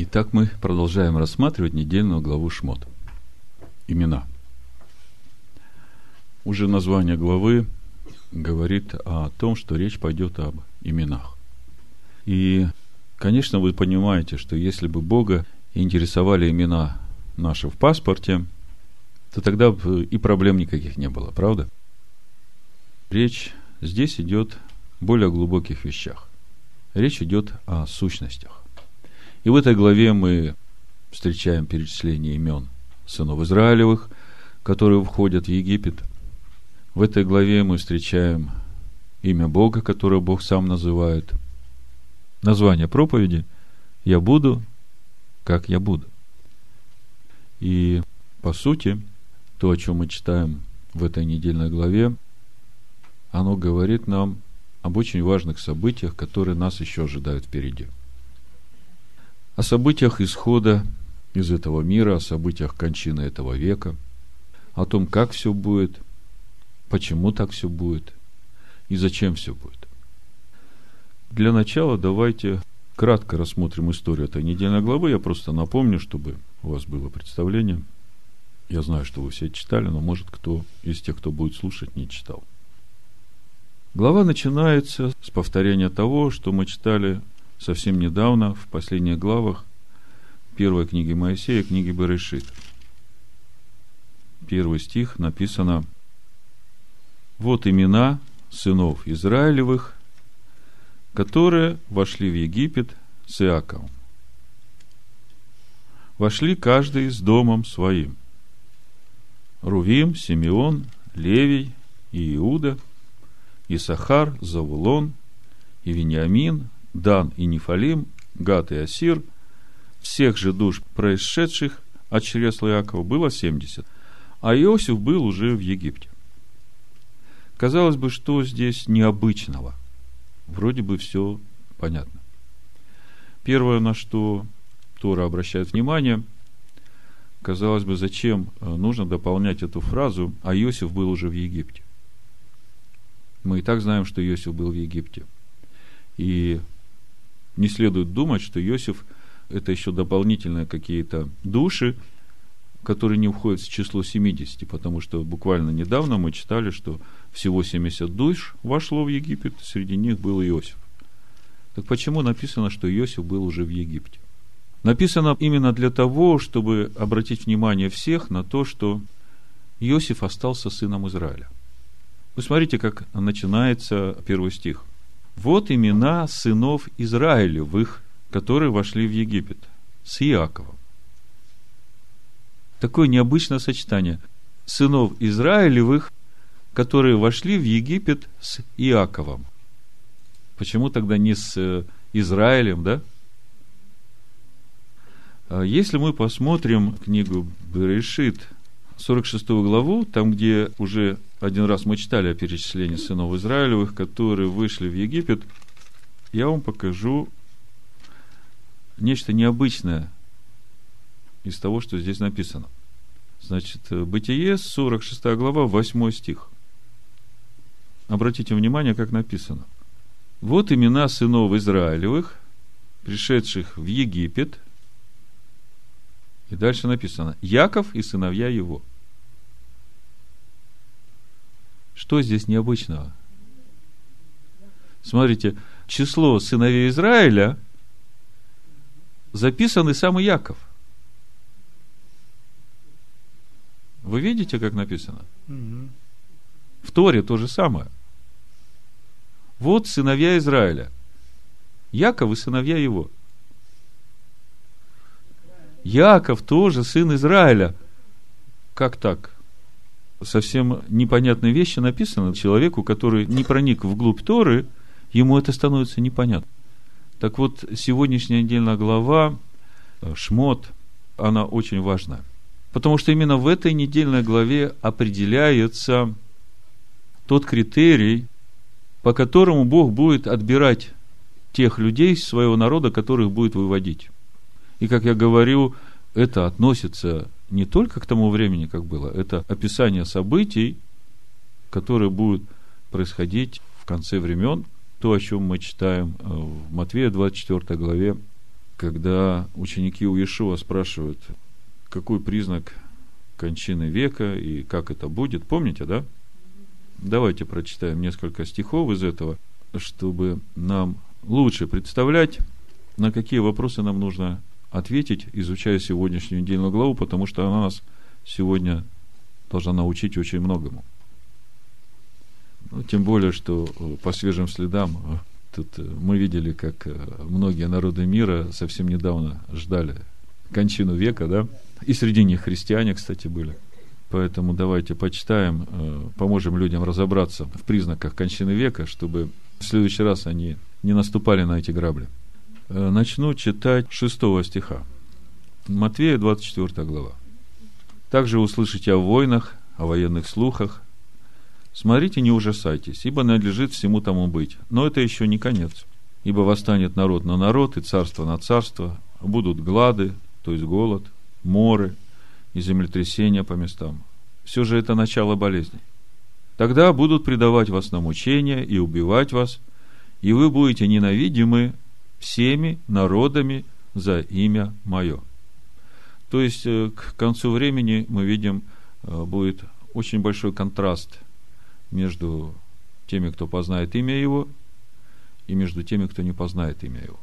Итак, мы продолжаем рассматривать недельную главу Шмот. Имена. Уже название главы говорит о том, что речь пойдет об именах. И, конечно, вы понимаете, что если бы Бога интересовали имена наши в паспорте, то тогда и проблем никаких не было, правда? Речь здесь идет о более глубоких вещах. Речь идет о сущностях. И в этой главе мы встречаем перечисление имен сынов Израилевых, которые входят в Египет. В этой главе мы встречаем имя Бога, которое Бог сам называет. Название проповеди «Я буду, как я буду». И, по сути, то, о чем мы читаем в этой недельной главе, оно говорит нам об очень важных событиях, которые нас еще ожидают впереди – о событиях исхода из этого мира, о событиях кончины этого века, о том, как все будет, почему так все будет и зачем все будет. Для начала давайте кратко рассмотрим историю этой недельной главы. Я просто напомню, чтобы у вас было представление. Я знаю, что вы все читали, но может кто из тех, кто будет слушать, не читал. Глава начинается с повторения того, что мы читали совсем недавно, в последних главах первой книги Моисея, книги Берешит. Первый стих написано «Вот имена сынов Израилевых, которые вошли в Египет с Иаковом. Вошли каждый с домом своим. Рувим, Симеон, Левий и Иуда, Исахар, Завулон, и Вениамин, Дан и Нефалим, Гад и Асир, всех же душ, происшедших от чресла Иакова, было 70, а Иосиф был уже в Египте. Казалось бы, что здесь необычного? Вроде бы все понятно. Первое, на что Тора обращает внимание, казалось бы, зачем э, нужно дополнять эту фразу, а Иосиф был уже в Египте. Мы и так знаем, что Иосиф был в Египте. И не следует думать, что Иосиф – это еще дополнительные какие-то души, которые не входят в число 70, потому что буквально недавно мы читали, что всего 70 душ вошло в Египет, среди них был Иосиф. Так почему написано, что Иосиф был уже в Египте? Написано именно для того, чтобы обратить внимание всех на то, что Иосиф остался сыном Израиля. Вы смотрите, как начинается первый стих. Вот имена сынов Израилевых, которые вошли в Египет, с Иаковом. Такое необычное сочетание. Сынов Израилевых, которые вошли в Египет с Иаковом. Почему тогда не с э, Израилем, да? А если мы посмотрим книгу Берешит, 46 главу, там, где уже один раз мы читали о перечислении сынов Израилевых, которые вышли в Египет, я вам покажу нечто необычное из того, что здесь написано. Значит, Бытие, 46 глава, 8 стих. Обратите внимание, как написано. Вот имена сынов Израилевых, пришедших в Египет. И дальше написано. Яков и сыновья его. Что здесь необычного? Смотрите, число сыновей Израиля записан и сам Яков. Вы видите, как написано? В Торе то же самое. Вот сыновья Израиля. Яков и сыновья его. Яков тоже сын Израиля. Как так? совсем непонятные вещи написаны человеку, который не проник вглубь Торы, ему это становится непонятно. Так вот, сегодняшняя недельная глава, э, Шмот, она очень важная. Потому что именно в этой недельной главе определяется тот критерий, по которому Бог будет отбирать тех людей своего народа, которых будет выводить. И, как я говорю, это относится не только к тому времени, как было, это описание событий, которые будут происходить в конце времен, то, о чем мы читаем э, в Матвея 24 главе когда ученики у Иешуа спрашивают, какой признак кончины века и как это будет, помните, да? Давайте прочитаем несколько стихов из этого, чтобы нам лучше представлять, на какие вопросы нам нужно ответить, изучая сегодняшнюю недельную главу, потому что она нас сегодня должна научить очень многому. Ну, тем более, что э, по свежим следам э, тут э, мы видели, как многие народы мира совсем недавно ждали кончину века, да, и среди них христиане, кстати, были. Поэтому давайте почитаем, поможем людям разобраться в признаках кончины века, чтобы в следующий раз они не наступали на эти грабли. Начну читать шестого стиха. Матвея, 24 глава. Также услышите о войнах, о военных слухах. Смотрите, не ужасайтесь, ибо надлежит всему тому быть. Но это еще не конец. Ибо восстанет народ на народ, и царство на царство. Будут глады, то есть голод, моры и землетрясения по местам. Все же это начало болезней. Тогда будут предавать вас на мучения и убивать вас, и вы будете ненавидимы всеми народами за имя Мое. То есть, э, к концу времени мы видим, э, будет очень большой контраст между теми, кто познает имя Его, и между теми, кто не познает имя Его.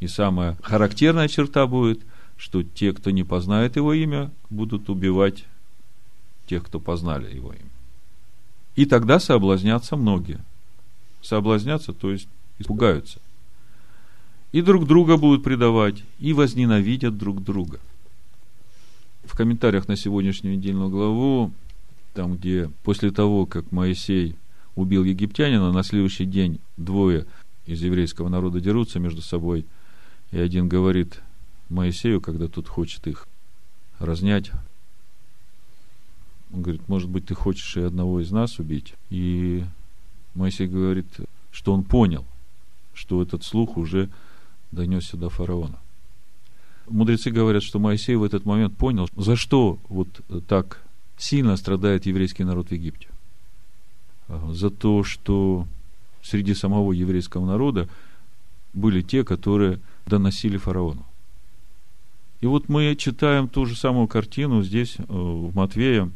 И самая характерная черта будет, что те, кто не познает Его имя, будут убивать тех, кто познали Его имя. И тогда соблазнятся многие. Соблазнятся, то есть испугаются. И друг друга будут предавать, и возненавидят друг друга – в комментариях на сегодняшнюю недельную главу, там, где после того, как Моисей убил египтянина, на следующий день двое из еврейского народа дерутся между собой, и один говорит Моисею, когда тут хочет их разнять, он говорит, может быть, ты хочешь и одного из нас убить? И Моисей говорит, что он понял, что этот слух уже донесся до фараона. Мудрецы говорят, что Моисей в этот момент понял, за что вот так сильно страдает еврейский народ в Египте. А, за то, что среди самого еврейского народа были те, которые доносили фараону. И вот мы читаем ту же самую картину здесь, э, в Матвея.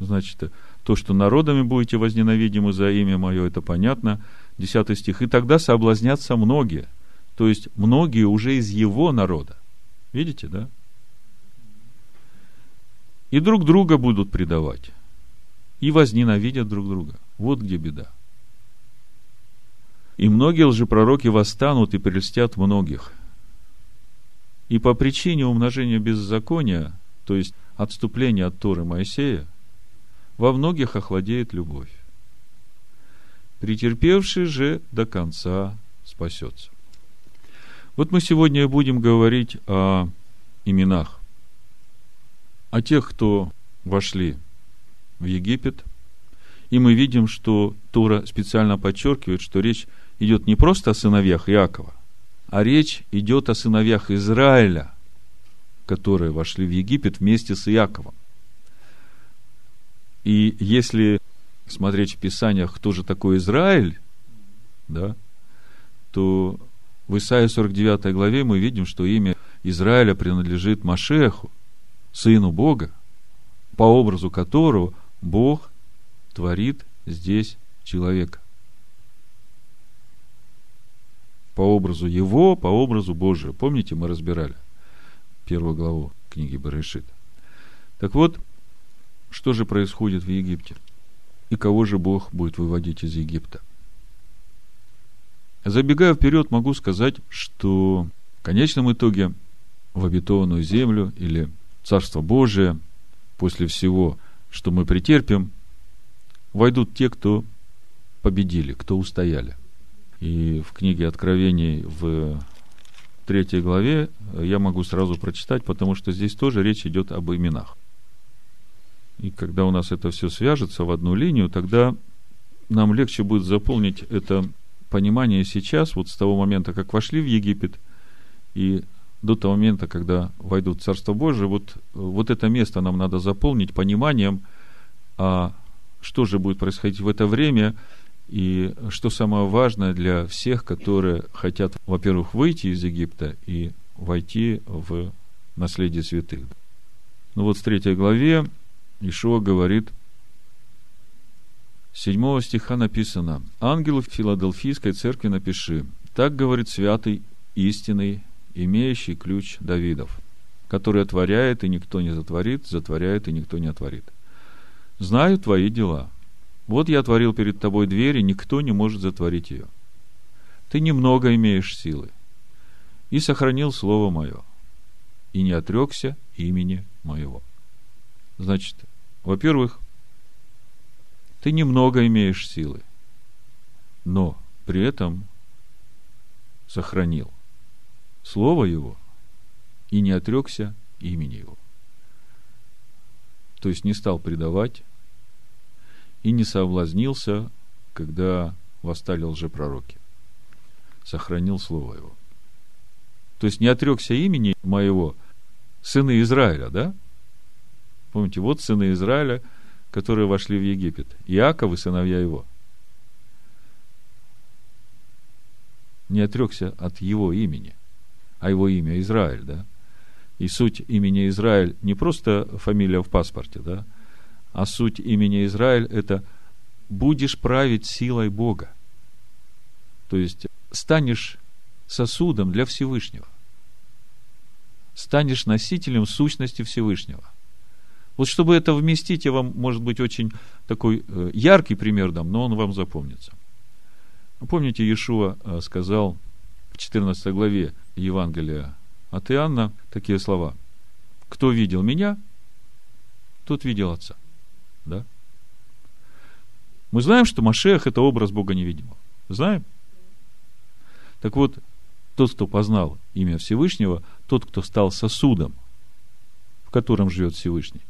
Значит, то, что народами будете возненавидимы за имя мое, это понятно. Десятый стих. И тогда соблазнятся многие – то есть многие уже из его народа. Видите, да? И друг друга будут предавать. И возненавидят друг друга. Вот где беда. И многие лжепророки восстанут и прельстят многих. И по причине умножения беззакония, то есть отступления от Торы Моисея, во многих охладеет любовь. Претерпевший же до конца спасется. Вот мы сегодня будем говорить о именах, о тех, кто вошли в Египет, и мы видим, что Тора специально подчеркивает, что речь идет не просто о сыновьях Иакова, а речь идет о сыновьях Израиля, которые вошли в Египет вместе с Иаковом. И если смотреть в Писаниях, кто же такой Израиль, да, то в Исаии 49 главе мы видим, что имя Израиля принадлежит Машеху, сыну Бога, по образу которого Бог творит здесь человека. По образу его, по образу Божию. Помните, мы разбирали первую главу книги Барышит. Так вот, что же происходит в Египте? И кого же Бог будет выводить из Египта? Забегая вперед, могу сказать, что в конечном итоге в обетованную землю или Царство Божие, после всего, что мы претерпим, войдут те, кто победили, кто устояли. И в книге Откровений в третьей главе я могу сразу прочитать, потому что здесь тоже речь идет об именах. И когда у нас это все свяжется в одну линию, тогда нам легче будет заполнить это понимание сейчас, вот с того момента, как вошли в Египет, и до того момента, когда войдут в Царство Божие, вот, вот это место нам надо заполнить пониманием, а что же будет происходить в это время, И что самое важное для всех, которые хотят, во-первых, выйти из Египта и войти в наследие святых. Ну вот в третьей главе Ишуа говорит, 7 стиха написано, «Ангелу Филадельфийской церкви напиши, так говорит святый истинный, имеющий ключ Давидов, который отворяет, и никто не затворит, затворяет, и никто не отворит. Знаю твои дела. Вот я отворил перед тобой дверь, и никто не может затворить ее. Ты немного имеешь силы, и сохранил слово мое, и не отрекся имени моего. Значит, во-первых, ты немного имеешь силы, но при этом сохранил слово его и не отрекся имени его. То есть не стал предавать и не соблазнился, когда восстали лжепророки. Сохранил слово его. То есть не отрекся имени моего сыны Израиля, да? Помните, вот сыны Израиля, которые вошли в Египет. Иаков и сыновья его. Не отрекся от его имени, а его имя Израиль, да? И суть имени Израиль не просто фамилия в паспорте, да? А суть имени Израиль – это будешь править силой Бога. То есть станешь сосудом для Всевышнего. Станешь носителем сущности Всевышнего. Вот чтобы это вместить, я вам, может быть, очень такой э, яркий пример дам, но он вам запомнится. Помните, Иешуа э, сказал в 14 главе Евангелия от Иоанна такие слова. «Кто видел меня, тот видел Отца». Да? Мы знаем, что Машех – это образ Бога невидимого. Знаем? Так вот, тот, кто познал имя Всевышнего, тот, кто стал сосудом, в котором живет Всевышний,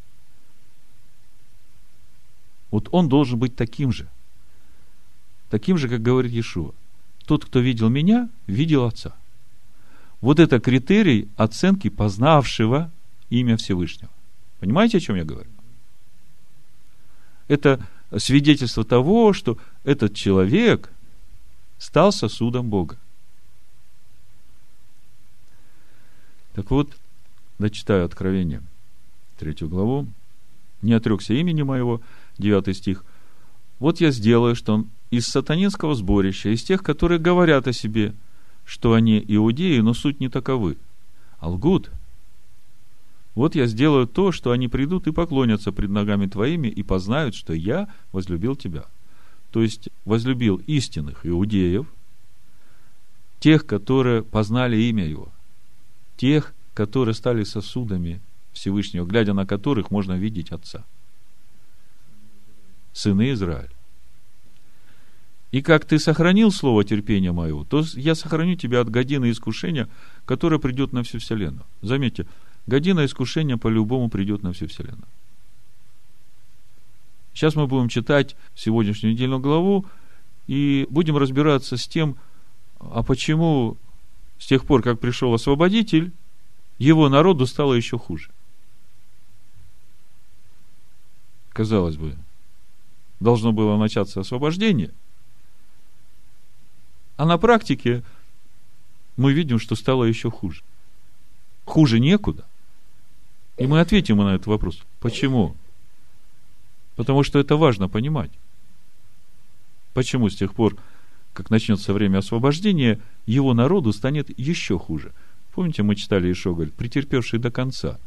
вот он должен быть таким же. Таким же, как говорит Иешуа. Тот, кто видел меня, видел Отца. Вот это критерий оценки познавшего имя Всевышнего. Понимаете, о чем я говорю? Это свидетельство того, что этот человек стал сосудом Бога. Так вот, дочитаю Откровение, третью главу. «Не отрекся имени моего, 9 стих. Вот я сделаю, что из сатанинского сборища, из тех, которые говорят о себе, что они иудеи, но суть не таковы, а лгут. Вот я сделаю то, что они придут и поклонятся пред ногами твоими и познают, что я возлюбил тебя. То есть возлюбил истинных иудеев, тех, которые познали имя его, тех, которые стали сосудами Всевышнего, глядя на которых можно видеть Отца – сыны Израиля. И как ты сохранил слово терпения моего, то я сохраню тебя от годины искушения, которое придет на всю вселенную. Заметьте, година искушения по-любому придет на всю вселенную. Сейчас мы будем читать сегодняшнюю недельную главу и будем разбираться с тем, а почему с тех пор, как пришел освободитель, его народу стало еще хуже. Казалось бы, должно было начаться освобождение. А на практике мы видим, что стало еще хуже. Хуже некуда. И мы ответим на этот вопрос. Почему? Потому что это важно понимать. Почему с тех пор, как начнется время освобождения, его народу станет еще хуже? Помните, мы читали Ишоголь, претерпевший до конца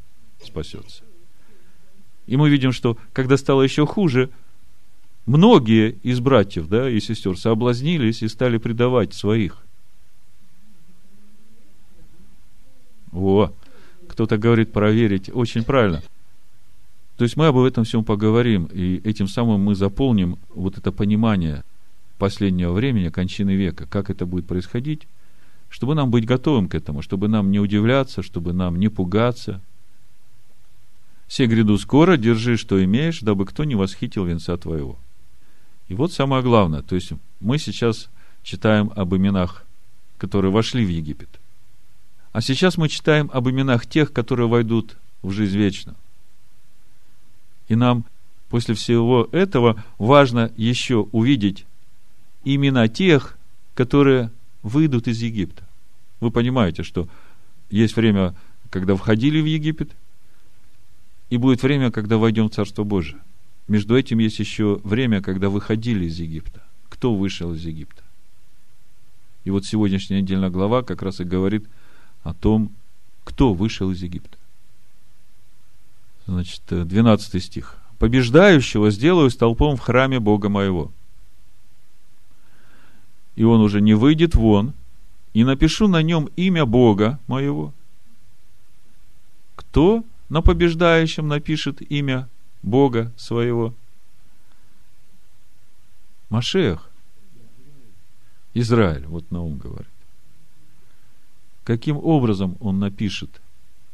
спасется. И мы видим, что когда стало еще хуже, многие из братьев да, и сестер соблазнились и стали предавать своих. Во, кто-то говорит проверить, очень правильно. То есть мы об этом всем поговорим, и этим самым мы заполним вот это понимание последнего времени, кончины века, как это будет происходить, чтобы нам быть готовым к этому, чтобы нам не удивляться, чтобы нам не пугаться. Все гряду скоро, держи, что имеешь, дабы кто не восхитил венца твоего. И вот самое главное, то есть мы сейчас читаем об именах, которые вошли в Египет. А сейчас мы читаем об именах тех, которые войдут в жизнь вечную. И нам после всего этого важно еще увидеть имена тех, которые выйдут из Египта. Вы понимаете, что есть время, когда входили в Египет, и будет время, когда войдем в Царство Божие. Между этим есть еще время, когда выходили из Египта. Кто вышел из Египта? И вот сегодняшняя недельная глава как раз и говорит о том, кто вышел из Египта. Значит, 12 стих. «Побеждающего сделаю столпом в храме Бога моего, и он уже не выйдет вон, и напишу на нем имя Бога моего. Кто на побеждающем напишет имя Бога своего? Машех. Израиль, вот Наум говорит. Каким образом он напишет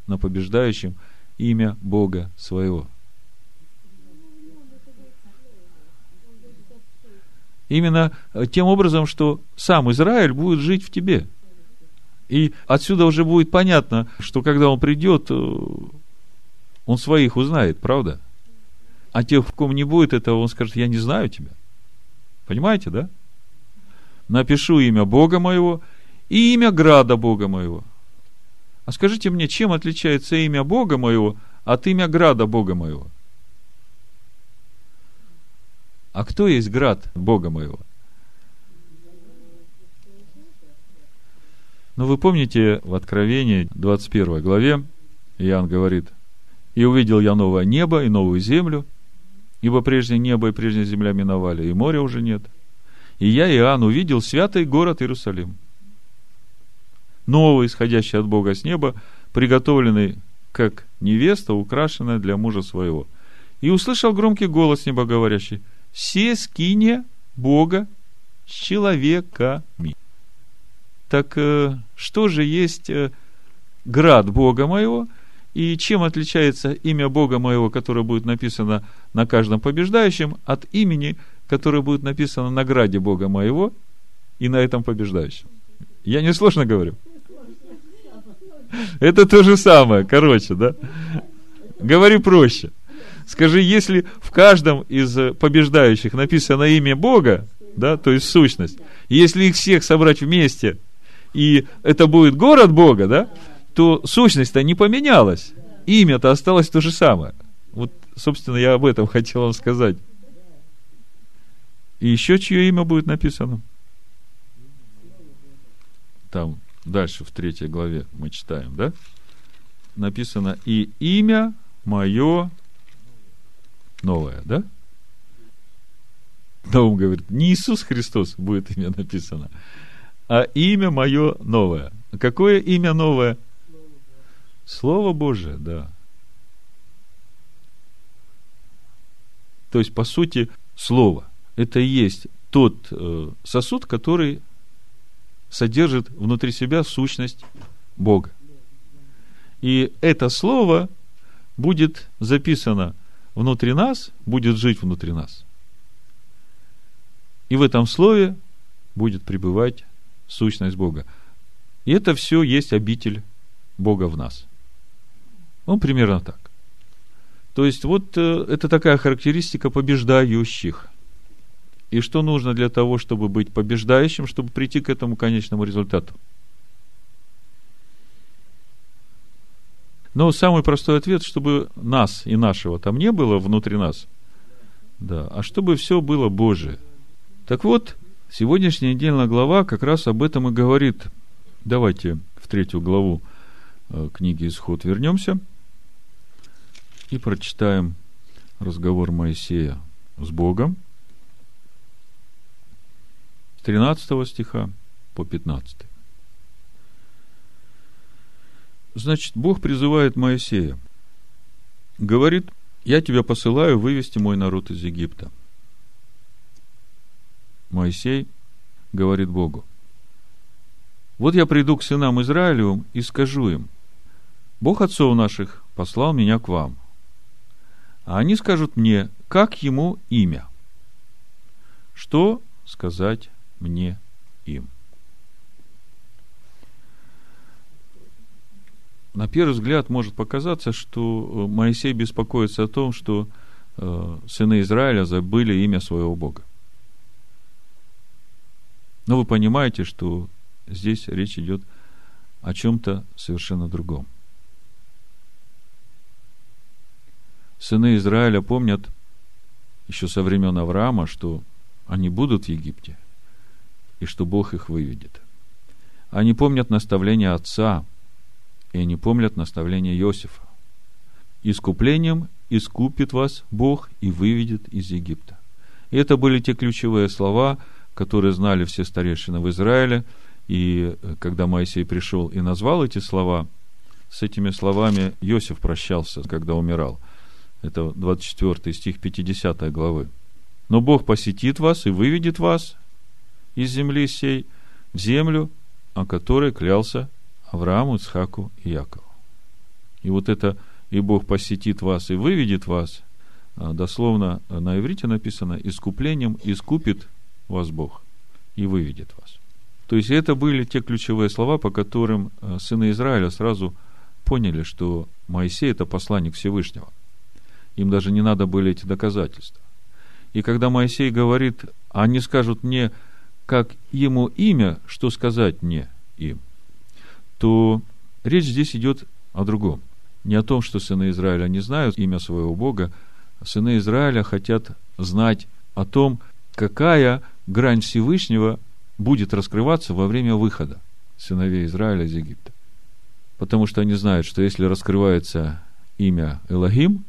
на побеждающем имя Бога своего? Именно э, тем образом, что сам Израиль будет жить в тебе. И отсюда уже будет понятно, что когда он придет, э, он своих узнает, правда? А тех, в ком не будет этого, он скажет, я не знаю тебя. Понимаете, да? Напишу имя Бога моего и имя града Бога моего. А скажите мне, чем отличается имя Бога моего от имя града Бога моего? А кто есть град Бога моего? Ну, вы помните, в Откровении 21 главе Иоанн говорит, «И увидел я новое небо и новую землю, ибо прежнее небо и прежняя земля миновали, и моря уже нет. И я, Иоанн, увидел святый город Иерусалим, новый, исходящий от Бога с неба, приготовленный как невеста, украшенная для мужа своего. И услышал громкий голос неба говорящий – все скиния Бога с человеками. Так э, что же есть э, град Бога моего, и чем отличается имя Бога моего, которое будет написано на каждом побеждающем, от имени, которое будет написано на граде Бога моего и на этом побеждающем? Я не сложно говорю? Это то же самое, короче, да? Говори проще. Скажи, если в каждом из побеждающих написано имя Бога, да, то есть сущность, если их всех собрать вместе, и это будет город Бога, да, то сущность-то не поменялась. Имя-то осталось то же самое. Вот, собственно, я об этом хотел вам сказать. И еще чье имя будет написано? Там дальше в третьей главе мы читаем, да? Написано, и имя мое новое, да? Он говорит, не Иисус Христос будет имя написано, а имя мое новое. Какое имя новое? Слово Божие, да. То есть, по сути, Слово – это и есть тот э, сосуд, который содержит внутри себя сущность Бога. И это Слово будет записано внутри нас будет жить внутри нас. И в этом слове будет пребывать сущность Бога. И это все есть обитель Бога в нас. Ну, примерно так. То есть, вот э, это такая характеристика побеждающих. И что нужно для того, чтобы быть побеждающим, чтобы прийти к этому конечному результату? Но самый простой ответ, чтобы нас и нашего там не было внутри нас, да, а чтобы все было Божие. Так вот, сегодняшняя недельная глава как раз об этом и говорит. Давайте в третью главу э, книги Исход вернемся и прочитаем разговор Моисея с Богом с 13 стиха по 15. Значит, Бог призывает Моисея. Говорит, я тебя посылаю вывести мой народ из Египта. Моисей говорит Богу, вот я приду к сынам Израилевым и скажу им, Бог отцов наших послал меня к вам. А они скажут мне, как ему имя? Что сказать мне им? на первый взгляд может показаться, что э, Моисей беспокоится о том, что э, сыны Израиля забыли имя своего Бога. Но вы понимаете, что здесь речь идет о чем-то совершенно другом. Сыны Израиля помнят еще со времен Авраама, что они будут в Египте, и что Бог их выведет. Они помнят наставление отца, и они помнят наставление Иосифа. Искуплением искупит вас Бог и выведет из Египта. И это были те ключевые слова, которые знали все старейшины в Израиле. И э, когда Моисей пришел и назвал эти слова, с этими словами Иосиф прощался, когда умирал. Это 24 стих 50 главы. Но Бог посетит вас и выведет вас из земли сей в землю, о которой клялся Аврааму, Ицхаку и Якову. И вот это «и Бог посетит вас и выведет вас» а, дословно на иврите написано «искуплением искупит вас Бог и выведет вас». То есть это были те ключевые слова, по которым а, сыны Израиля сразу поняли, что Моисей – это посланник Всевышнего. Им даже не надо были эти доказательства. И когда Моисей говорит, они скажут мне, как ему имя, что сказать мне им, то речь здесь идет о другом. Не о том, что сыны Израиля не знают имя своего Бога, сыны Израиля хотят знать о том, какая грань Всевышнего будет раскрываться во время выхода сыновей Израиля из Египта. Потому что они знают, что если раскрывается имя Элохим,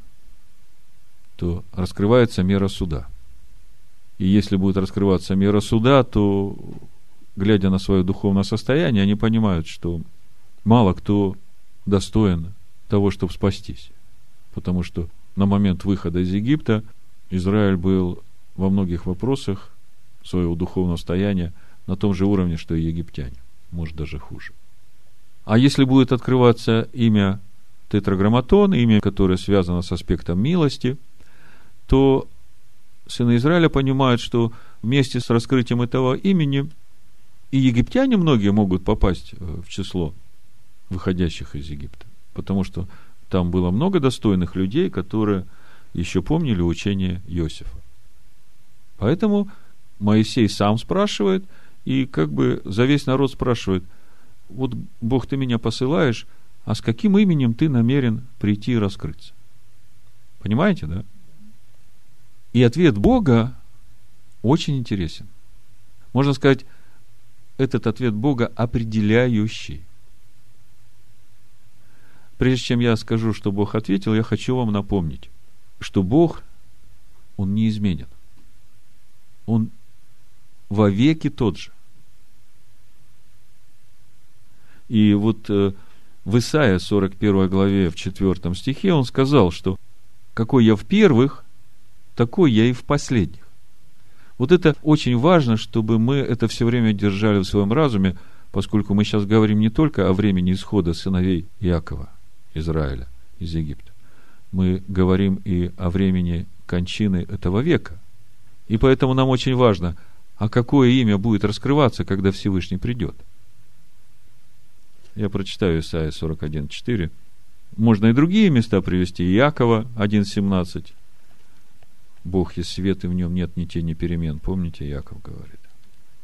то раскрывается мера суда. И если будет раскрываться мера суда, то, глядя на свое духовное состояние, они понимают, что мало кто достоин того, чтобы спастись. Потому что на момент выхода из Египта Израиль был во многих вопросах своего духовного состояния на том же уровне, что и египтяне, может даже хуже. А если будет открываться имя тетраграмматон, имя, которое связано с аспектом милости – то сыны Израиля понимают, что вместе с раскрытием этого имени и египтяне многие могут попасть э, в число выходящих из Египта. Потому что там было много достойных людей, которые еще помнили учение Иосифа. Поэтому Моисей сам спрашивает, и как бы за весь народ спрашивает, вот Бог, ты меня посылаешь, а с каким именем ты намерен прийти и раскрыться? Понимаете, да? И ответ Бога очень интересен. Можно сказать, этот ответ Бога определяющий. Прежде чем я скажу, что Бог ответил, я хочу вам напомнить, что Бог, Он не изменен. Он вовеки тот же. И вот э, в Исаия 41 главе в 4 стихе он сказал, что какой я в первых, такой я и в последних. Вот это очень важно, чтобы мы это все время держали в своем разуме, поскольку мы сейчас говорим не только о времени исхода сыновей Якова, Израиля, из Египта. Мы говорим и о времени кончины этого века. И поэтому нам очень важно, а какое имя будет раскрываться, когда Всевышний придет. Я прочитаю Исайя 41.4. Можно и другие места привести. Иакова 1.17, Бог есть свет, и в нем нет ни тени перемен. Помните, Яков говорит.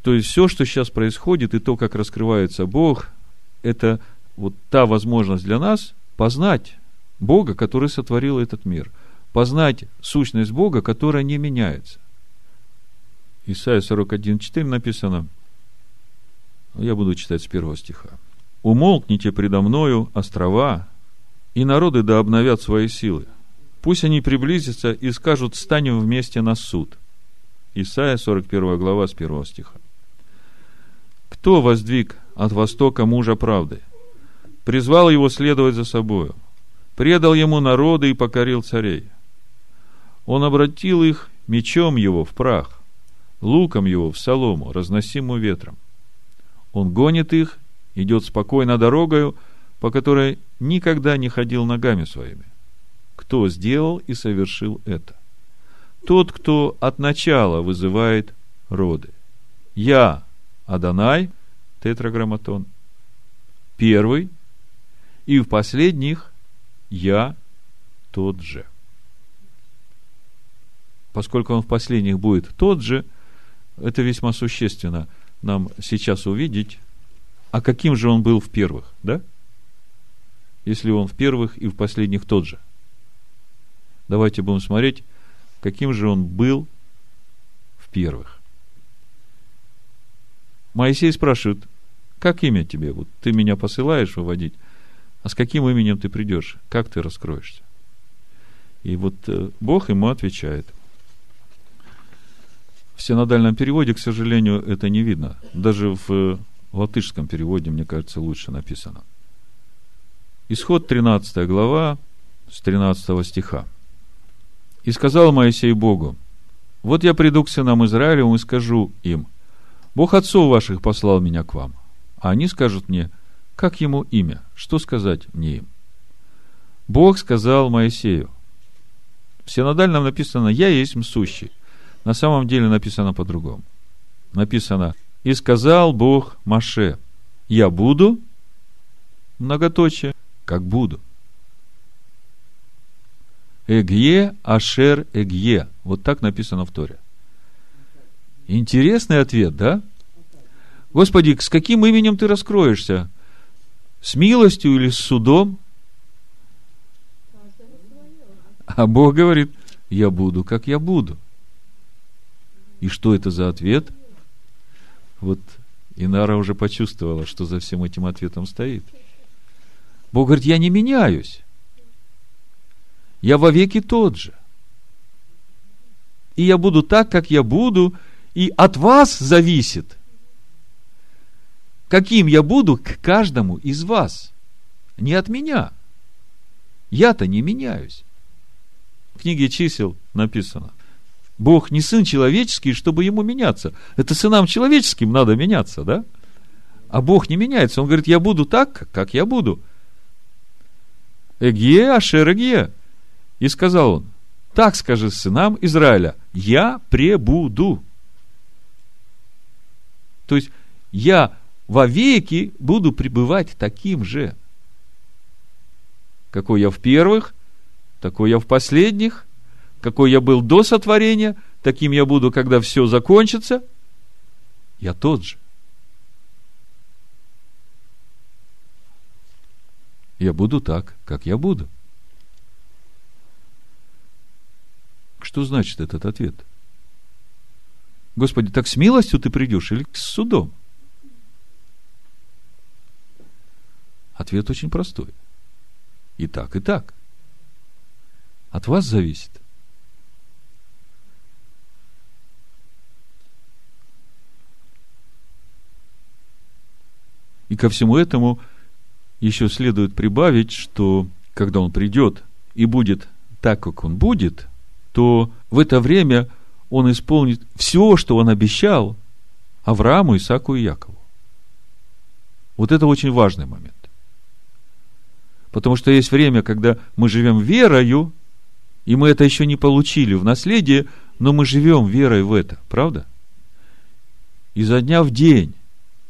То есть все, что сейчас происходит, и то, как раскрывается Бог, это вот та возможность для нас познать Бога, который сотворил этот мир. Познать сущность Бога, которая не меняется. Исайя 41.4 написано, я буду читать с первого стиха. «Умолкните предо мною острова, и народы да обновят свои силы. Пусть они приблизятся и скажут, станем вместе на суд. Исайя 41 глава с 1 стиха. Кто воздвиг от востока мужа правды? Призвал его следовать за собою. Предал ему народы и покорил царей. Он обратил их мечом его в прах, луком его в солому, разносимую ветром. Он гонит их, идет спокойно дорогою, по которой никогда не ходил ногами своими кто сделал и совершил это. Тот, кто от начала вызывает роды. Я, Адонай, тетраграмматон, первый, и в последних я тот же. Поскольку он в последних будет тот же, это весьма существенно. нам сейчас увидеть, а каким же он был в первых, да? Если он в первых и в последних тот же. Давайте будем смотреть, каким же он был в первых. Моисей спрашивает, как имя тебе? Вот ты меня посылаешь выводить, а с каким именем ты придешь? Как ты раскроешься? И вот э, Бог ему отвечает. В синодальном переводе, к сожалению, это не видно. Даже в латышском переводе, мне кажется, лучше написано. Исход 13 глава с 13 стиха. «И сказал Моисей Богу, вот я приду к сынам Израилевым и скажу им, Бог отцов ваших послал меня к вам. А они скажут мне, как ему имя, что сказать мне им? Бог сказал Моисею. В синодальном написано «Я есть сущий». На самом деле написано по-другому. Написано «И сказал Бог Маше, я буду, многоточие, как буду». Эгье, Ашер, Эгье. Вот так написано в Торе. Интересный ответ, да? Господи, с каким именем ты раскроешься? С милостью или с судом? А Бог говорит, я буду, как я буду. И что это за ответ? Вот Инара уже почувствовала, что за всем этим ответом стоит. Бог говорит, я не меняюсь. Я вовеки тот же. И я буду так, как я буду, и от вас зависит, каким я буду к каждому из вас. Не от меня. Я-то не меняюсь. В книге чисел написано. Бог не сын человеческий, чтобы ему меняться. Это сынам человеческим надо меняться, да? А Бог не меняется. Он говорит, я буду так, как я буду. Эгье, ашер эгье. И сказал он, так скажи сынам Израиля, я пребуду. То есть, я вовеки буду пребывать таким же. Какой я в первых, такой я в последних, какой я был до сотворения, таким я буду, когда все закончится. Я тот же. Я буду так, как я буду. Что значит этот ответ? Господи, так с милостью ты придешь или с судом? Ответ очень простой. И так, и так. От вас зависит. И ко всему этому еще следует прибавить, что когда он придет и будет так, как он будет, то в это время он исполнит все, что он обещал Аврааму, Исаку и Якову. Вот это очень важный момент. Потому что есть время, когда мы живем верою, и мы это еще не получили в наследие, но мы живем верой в это, правда? И за дня в день,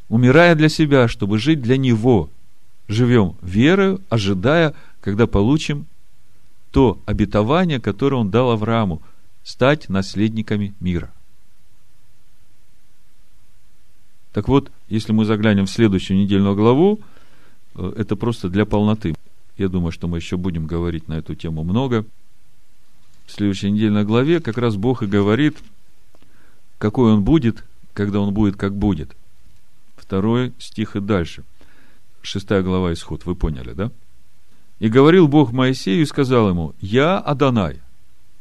умирая для себя, чтобы жить для Него, живем верою, ожидая, когда получим то обетование, которое Он дал Аврааму, стать наследниками мира. Так вот, если мы заглянем в следующую недельную главу, э, это просто для полноты. Я думаю, что мы еще будем говорить на эту тему много. В следующей недельной главе как раз Бог и говорит, какой он будет, когда он будет, как будет. Второй стих и дальше. Шестая глава исход, вы поняли, да? И говорил Бог Моисею и сказал ему, «Я Адонай».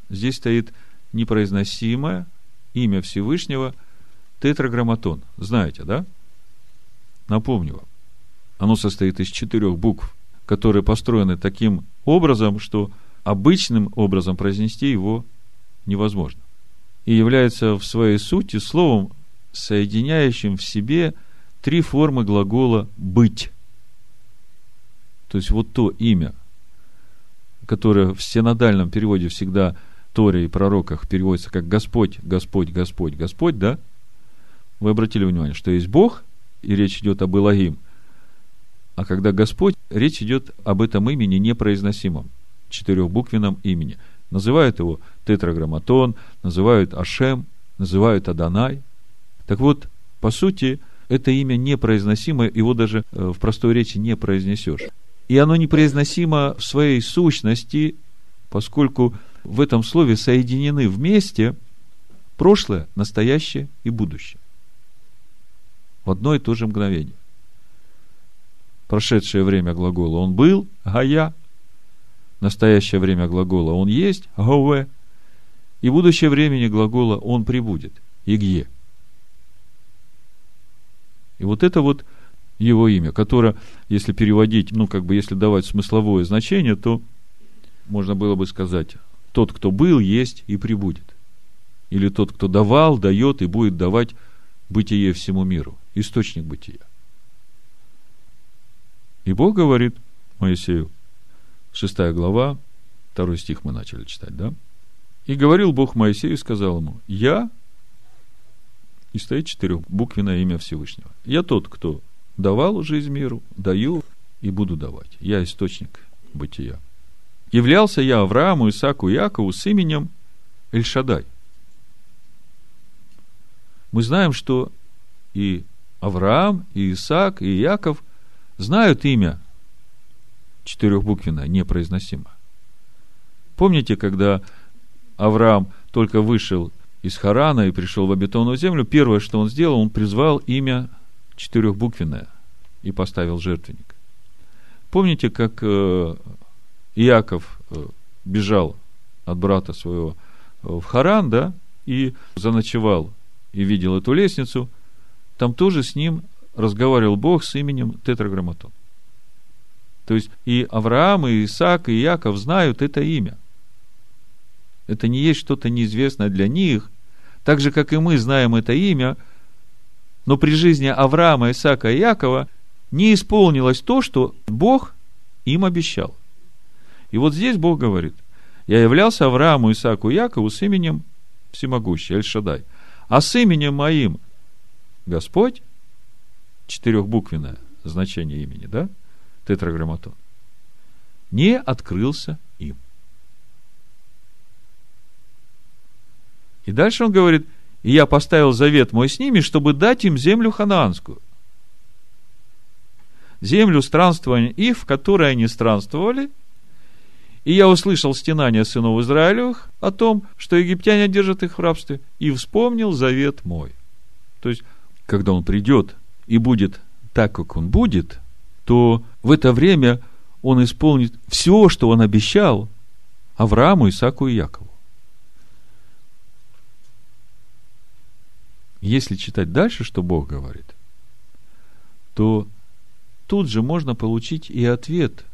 Здесь стоит непроизносимое имя Всевышнего тетраграмматон. Знаете, да? Напомню вам. Оно состоит из четырех букв которые построены таким образом, что обычным образом произнести его невозможно. И является в своей сути словом, соединяющим в себе три формы глагола «быть». То есть вот то имя, которое в синодальном переводе всегда Торе и пророках переводится как Господь, Господь, Господь, Господь, да? Вы обратили внимание, что есть Бог, и речь идет об Илогим, а когда Господь, речь идет об этом имени непроизносимом, четырехбуквенном имени. Называют его тетраграмматон, называют Ашем, называют Адонай. Так вот, По сути, это имя непроизносимо, его даже э, в простой речи не произнесешь. И оно непроизносимо в своей сущности, поскольку в этом слове соединены вместе прошлое, настоящее и будущее. В одно и то же мгновение. Прошедшее время глагола он был, гая. Настоящее время глагола он есть, гове. И будущее времени глагола он прибудет, игье. И вот это вот его имя, которое, если переводить, ну, как бы, если давать смысловое значение, то можно было бы сказать, тот, кто был, есть и прибудет. Или тот, кто давал, дает и будет давать бытие всему миру. Источник бытия. И Бог говорит Моисею, шестая глава, второй стих мы начали читать, да? И говорил Бог Моисею и сказал ему, я, и стоит четырехбуквенное имя Всевышнего. Я тот, кто давал жизнь миру, даю и буду давать. Я источник бытия. Являлся я Аврааму, Исаку Якову с именем Эльшадай. Мы знаем, что и Авраам, и Исаак, и Яков знают имя четырехбуквенное, непроизносимо. Помните, когда Авраам только вышел из Харана и пришел в обетованную землю, первое, что он сделал, он призвал имя четырехбуквенное и поставил жертвенник. Помните, как э, Иаков э, бежал от брата своего э, в Харан, да, и заночевал, и видел эту лестницу, там тоже с ним разговаривал Бог с именем Тетраграмматон. То есть и Авраам, и Исаак, и Яков знают это имя. Это не есть что-то неизвестное для них, так же, как и мы знаем это имя, но при жизни Авраама, Исаака и Якова не исполнилось то, что Бог им обещал. И вот здесь Бог говорит, я являлся Аврааму, Исааку и Якову с именем Всемогущий, Эль-Шадай. А с именем моим Господь, четырехбуквенное значение имени, да, тетраграмматон, не открылся им. И дальше он говорит, и я поставил завет мой с ними, чтобы дать им землю ханаанскую. Землю странствования их, в которой они странствовали. И я услышал стенание сынов Израилевых о том, что египтяне держат их в рабстве, и вспомнил завет мой. То есть, когда он придет и будет так, как он будет, то в это время он исполнит все, что он обещал Аврааму, Исаку и Якову. Если читать дальше, что Бог говорит, то тут же можно получить и ответ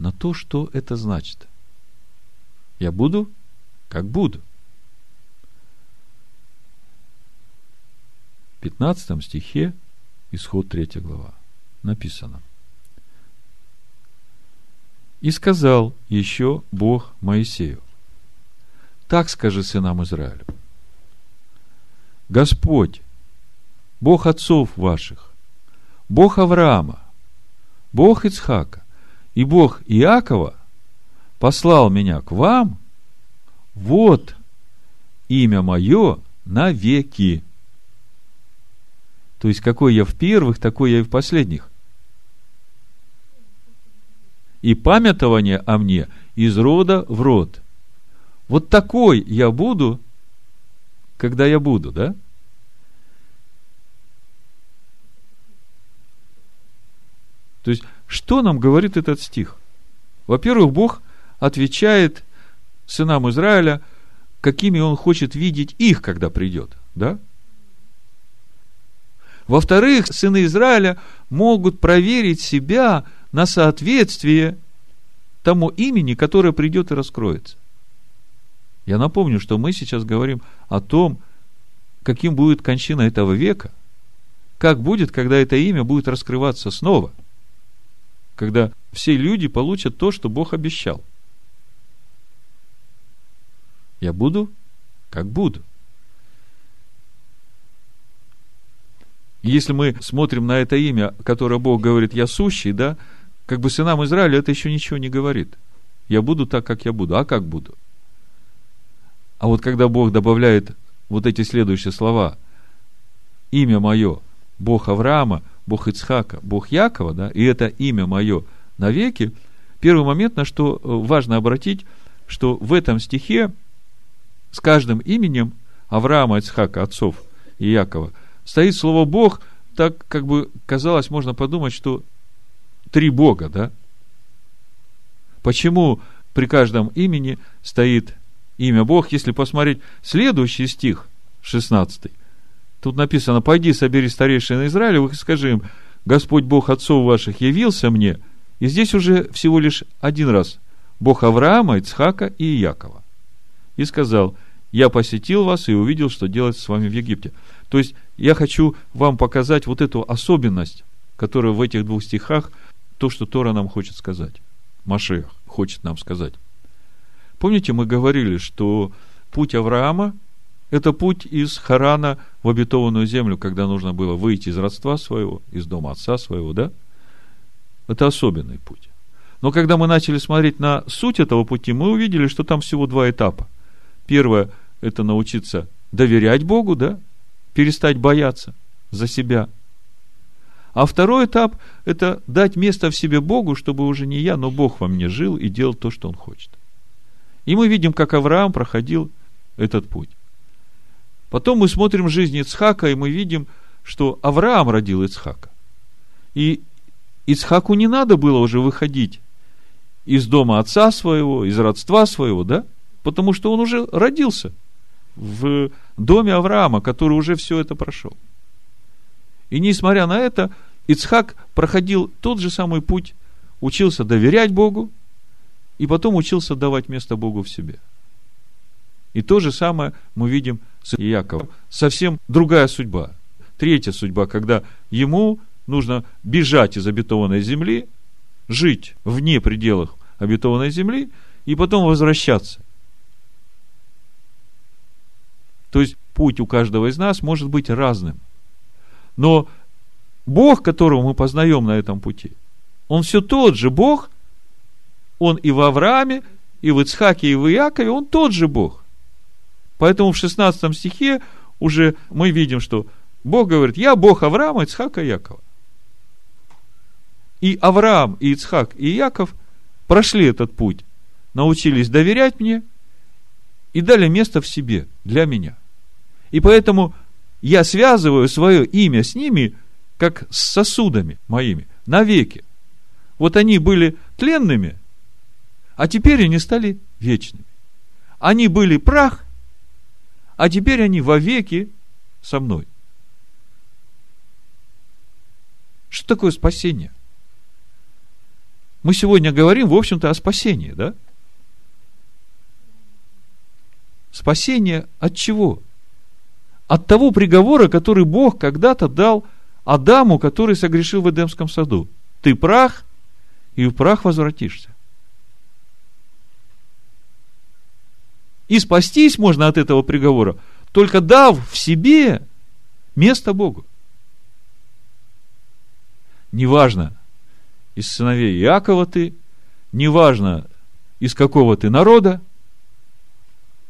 на то, что это значит. Я буду, как буду. В 15 стихе, исход 3 глава, написано. И сказал еще Бог Моисею, так скажи сынам Израилю, Господь, Бог отцов ваших, Бог Авраама, Бог Ицхака и Бог Иакова послал меня к вам, вот имя мое на веки. То есть, какой я в первых, такой я и в последних. И памятование о мне из рода в род. Вот такой я буду когда я буду, да? То есть, что нам говорит этот стих? Во-первых, Бог отвечает сынам Израиля, какими Он хочет видеть их, когда придет, да? Во-вторых, сыны Израиля могут проверить себя на соответствие тому имени, которое придет и раскроется. Я напомню, что мы сейчас говорим о том, каким будет кончина этого века, как будет, когда это имя будет раскрываться снова, когда все люди получат то, что Бог обещал. Я буду, как буду. если мы смотрим на это имя, которое Бог говорит «я сущий», да, как бы сынам Израиля это еще ничего не говорит. Я буду так, как я буду. А как буду? А вот когда Бог добавляет вот эти следующие слова, имя мое Бог Авраама, Бог Ицхака, Бог Якова, да, и это имя мое навеки, первый момент, на что э, важно обратить, что в этом стихе с каждым именем Авраама, Ицхака, отцов и Якова стоит слово Бог, так как бы казалось, можно подумать, что три Бога, да? Почему при каждом имени стоит имя Бог, если посмотреть следующий стих, 16. Тут написано, пойди, собери старейшин Израилевых и скажи им, Господь Бог отцов ваших явился мне. И здесь уже всего лишь один раз. Бог Авраама, Ицхака и Якова. И сказал, я посетил вас и увидел, что делать с вами в Египте. То есть, я хочу вам показать вот эту особенность, которая в этих двух стихах, то, что Тора нам хочет сказать. Машех хочет нам сказать. Помните, мы говорили, что путь Авраама – это путь из Харана в обетованную землю, когда нужно было выйти из родства своего, из дома отца своего, да? Это особенный путь. Но когда мы начали смотреть на суть этого пути, мы увидели, что там всего два этапа. Первое – это научиться доверять Богу, да? Перестать бояться за себя. А второй этап – это дать место в себе Богу, чтобы уже не я, но Бог во мне жил и делал то, что Он хочет. И мы видим, как Авраам проходил этот путь. Потом мы смотрим жизнь Ицхака, и мы видим, что Авраам родил Ицхака. И Ицхаку не надо было уже выходить из дома отца своего, из родства своего, да? Потому что он уже родился в доме Авраама, который уже все это прошел. И несмотря на это, Ицхак проходил тот же самый путь, учился доверять Богу, и потом учился давать место Богу в себе. И то же самое мы видим с Иаковом. Совсем другая судьба. Третья судьба, когда ему нужно бежать из обетованной земли, жить вне пределах обетованной земли и потом возвращаться. То есть путь у каждого из нас может быть разным. Но Бог, которого мы познаем на этом пути, он все тот же Бог, он и в Аврааме, и в Ицхаке, и в Иакове, он тот же Бог. Поэтому в 16 стихе уже мы видим, что Бог говорит, я Бог Авраама, Ицхака и Якова. И Авраам, и Ицхак, и Яков прошли этот путь, научились доверять мне и дали место в себе для меня. И поэтому я связываю свое имя с ними, как с сосудами моими, навеки. Вот они были тленными, а теперь они стали вечными. Они были прах, а теперь они вовеки со мной. Что такое спасение? Мы сегодня говорим, в общем-то, о спасении, да? Спасение от чего? От того приговора, который Бог когда-то дал Адаму, который согрешил в Эдемском саду. Ты прах, и в прах возвратишься. И спастись можно от этого приговора, только дав в себе место Богу. Неважно, из сыновей Иакова ты, неважно, из какого ты народа,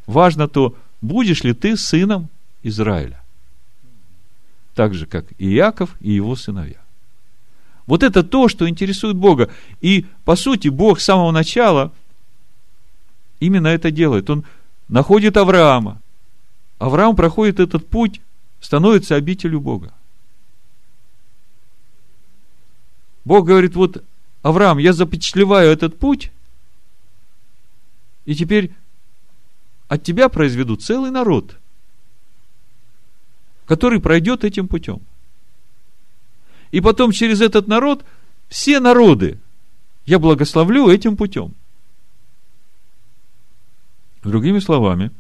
важно то, будешь ли ты сыном Израиля. Так же, как и Иаков и его сыновья. Вот это то, что интересует Бога. И, по сути, Бог с самого начала именно это делает. Он находит Авраама. Авраам проходит этот путь, становится обителю Бога. Бог говорит, вот, Авраам, я запечатлеваю этот путь, и теперь от тебя произведу целый народ, который пройдет этим путем. И потом через этот народ все народы я благословлю этим путем – Другими словами,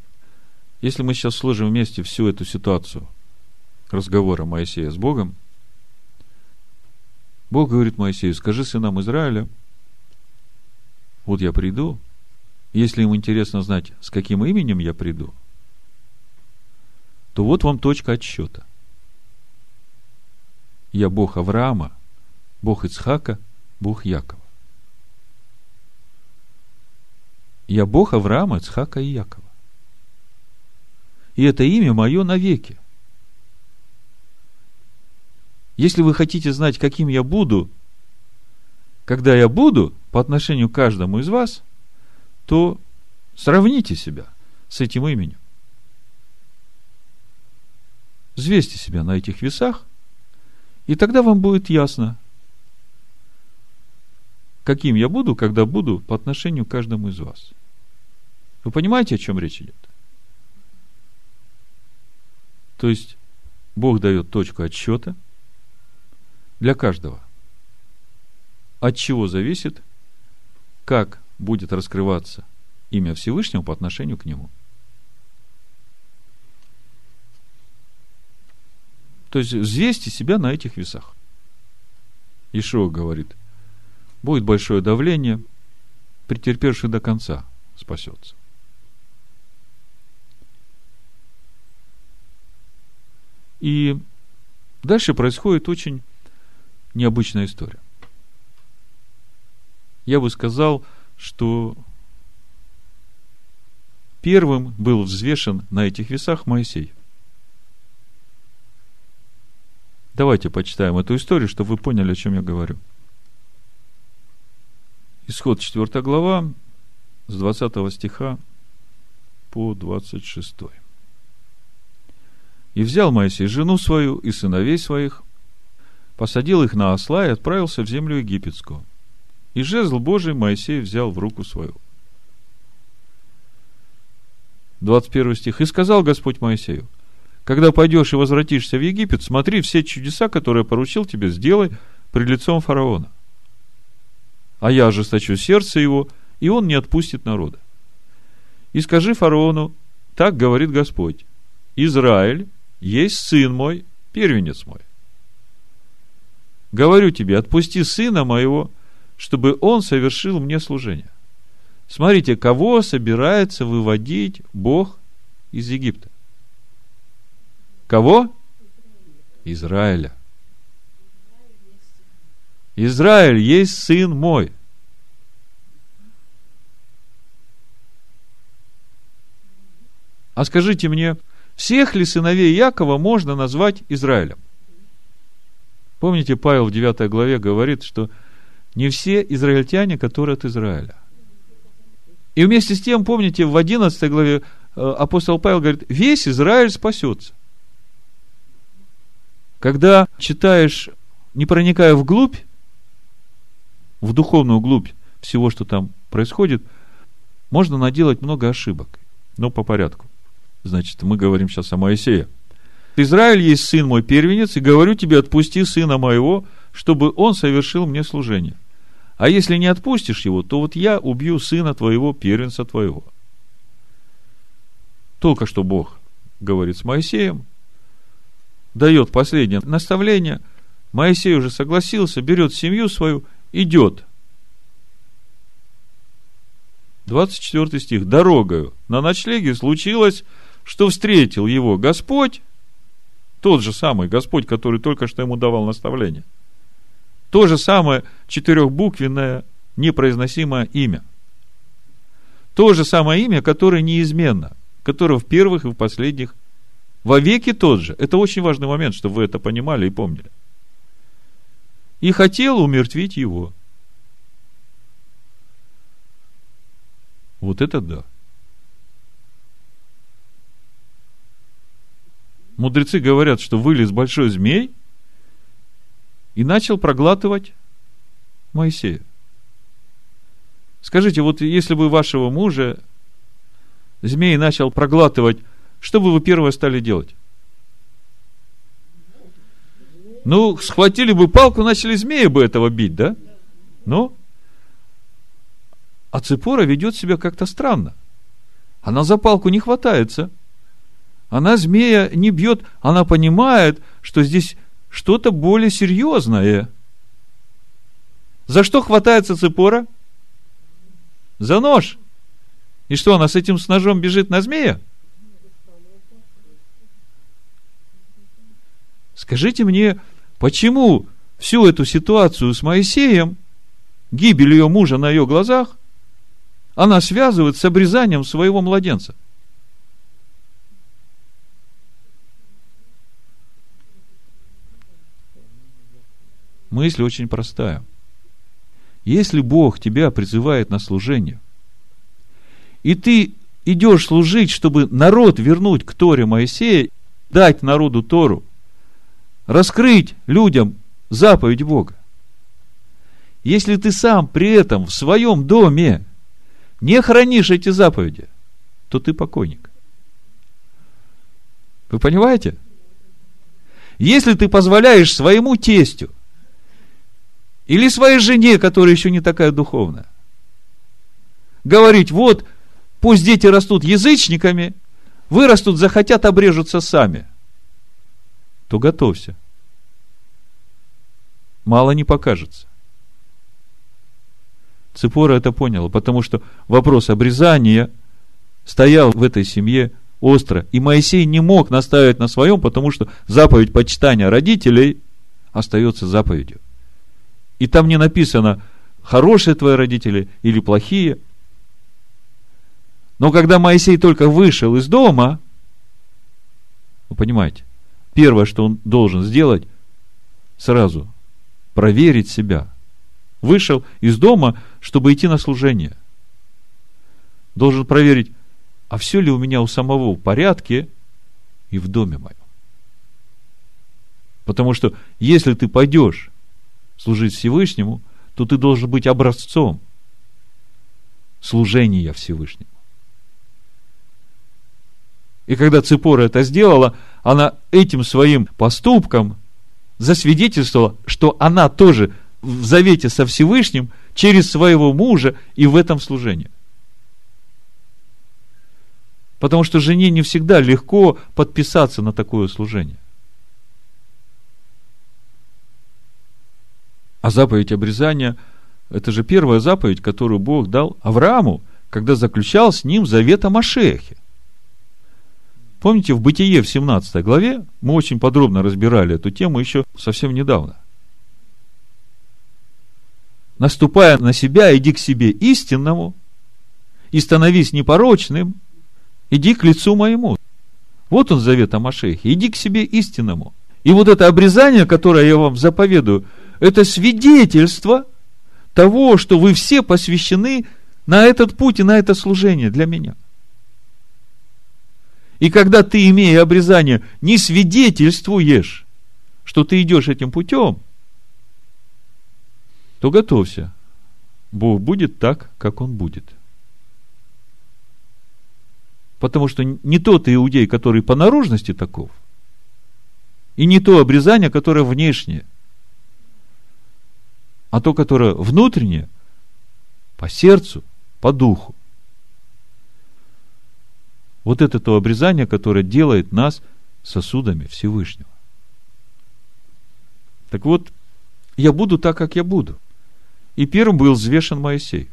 если мы сейчас сложим вместе всю эту ситуацию разговора Моисея с Богом, Бог говорит Моисею, скажи сынам Израиля, вот я приду, если им интересно знать, с каким именем я приду, то вот вам точка отсчета. Я Бог Авраама, Бог Ицхака, Бог Якова. Я Бог Авраама, Ицхака и Якова. И это имя мое навеки. Если вы хотите знать, каким я буду, когда я буду по отношению к каждому из вас, то сравните себя с этим именем. Взвесьте себя на этих весах, и тогда вам будет ясно, каким я буду, когда буду по отношению к каждому из вас. Вы понимаете, о чем речь идет? То есть, Бог дает точку отсчета для каждого. От чего зависит, как будет раскрываться имя Всевышнего по отношению к Нему. То есть взвесьте себя на этих весах. Ишуа говорит, будет большое давление, претерпевший до конца спасется. И дальше происходит очень необычная история. Я бы сказал, что первым был взвешен на этих весах Моисей. Давайте почитаем эту историю, чтобы вы поняли, о чем я говорю. Исход 4 глава, с 20 стиха по 26. «И взял Моисей жену свою и сыновей своих, посадил их на осла и отправился в землю египетскую. И жезл Божий Моисей взял в руку свою». 21 стих. «И сказал Господь Моисею, когда пойдешь и возвратишься в Египет, смотри все чудеса, которые поручил тебе, сделай пред лицом фараона. А я ожесточу сердце его, и он не отпустит народа. И скажи фараону, так говорит Господь, Израиль есть сын мой, первенец мой. Говорю тебе, отпусти сына моего, чтобы он совершил мне служение. Смотрите, кого собирается выводить Бог из Египта. Кого? Израиля. Израиль есть сын мой. А скажите мне, всех ли сыновей Якова можно назвать Израилем? Помните, Павел в 9 главе говорит, что не все израильтяне, которые от Израиля. И вместе с тем, помните, в 11 главе э, апостол Павел говорит, весь Израиль спасется. Когда читаешь, не проникая вглубь, в духовную глубь всего, что там происходит, можно наделать много ошибок. Но по порядку. Значит, мы говорим сейчас о Моисее. Израиль есть сын мой первенец, и говорю тебе, отпусти сына моего, чтобы он совершил мне служение. А если не отпустишь его, то вот я убью сына твоего, первенца твоего. Только что Бог говорит с Моисеем, дает последнее наставление. Моисей уже согласился, берет семью свою, идет. 24 стих. Дорогою на ночлеге случилось, что встретил его Господь, тот же самый Господь, который только что ему давал наставление. То же самое четырехбуквенное непроизносимое имя. То же самое имя, которое неизменно, которое в первых и в последних во веки тот же. Это очень важный момент, чтобы вы это понимали и помнили. И хотел умертвить его. Вот это да. Мудрецы говорят, что вылез большой змей и начал проглатывать Моисея. Скажите, вот если бы вашего мужа змей начал проглатывать что бы вы первое стали делать? Ну, схватили бы палку, начали змея бы этого бить, да? Ну? А Цепора ведет себя как-то странно. Она за палку не хватается. Она змея не бьет. Она понимает, что здесь что-то более серьезное. За что хватается Цепора? За нож. И что, она с этим с ножом бежит на змея? Скажите мне, почему всю эту ситуацию с Моисеем, гибель ее мужа на ее глазах, она связывает с обрезанием своего младенца? Мысль очень простая. Если Бог тебя призывает на служение, и ты идешь служить, чтобы народ вернуть к Торе Моисея, дать народу Тору, раскрыть людям заповедь Бога. Если ты сам при этом в своем доме не хранишь эти заповеди, то ты покойник. Вы понимаете? Если ты позволяешь своему тестю или своей жене, которая еще не такая духовная, говорить, вот, пусть дети растут язычниками, вырастут, захотят, обрежутся сами, то готовься. Мало не покажется. Цепора это поняла, потому что вопрос обрезания стоял в этой семье остро. И Моисей не мог наставить на своем, потому что заповедь почитания родителей остается заповедью. И там не написано, хорошие твои родители или плохие. Но когда Моисей только вышел из дома, вы понимаете, первое, что он должен сделать, сразу проверить себя. Вышел из дома, чтобы идти на служение. Должен проверить, а все ли у меня у самого в порядке и в доме моем. Потому что если ты пойдешь служить Всевышнему, то ты должен быть образцом служения Всевышнему. И когда Ципора это сделала, она этим своим поступком засвидетельствовала, что она тоже в завете со Всевышним через своего мужа и в этом служении. Потому что жене не всегда легко подписаться на такое служение. А заповедь обрезания – это же первая заповедь, которую Бог дал Аврааму, когда заключал с ним завет о Машехе. Помните, в Бытие в 17 главе мы очень подробно разбирали эту тему еще совсем недавно. Наступая на себя, иди к себе истинному и становись непорочным – Иди к лицу моему. Вот он завет о Машехе. Иди к себе истинному. И вот это обрезание, которое я вам заповедую, это свидетельство того, что вы все посвящены на этот путь и на это служение для меня. И когда ты, имея обрезание, не свидетельствуешь, что ты идешь этим путем, то готовься. Бог будет так, как Он будет. Потому что не тот иудей, который по наружности таков, и не то обрезание, которое внешнее, а то, которое внутреннее, по сердцу, по духу. Вот это то обрезание, которое делает нас сосудами Всевышнего. Так вот, я буду так, как я буду. И первым был взвешен Моисей.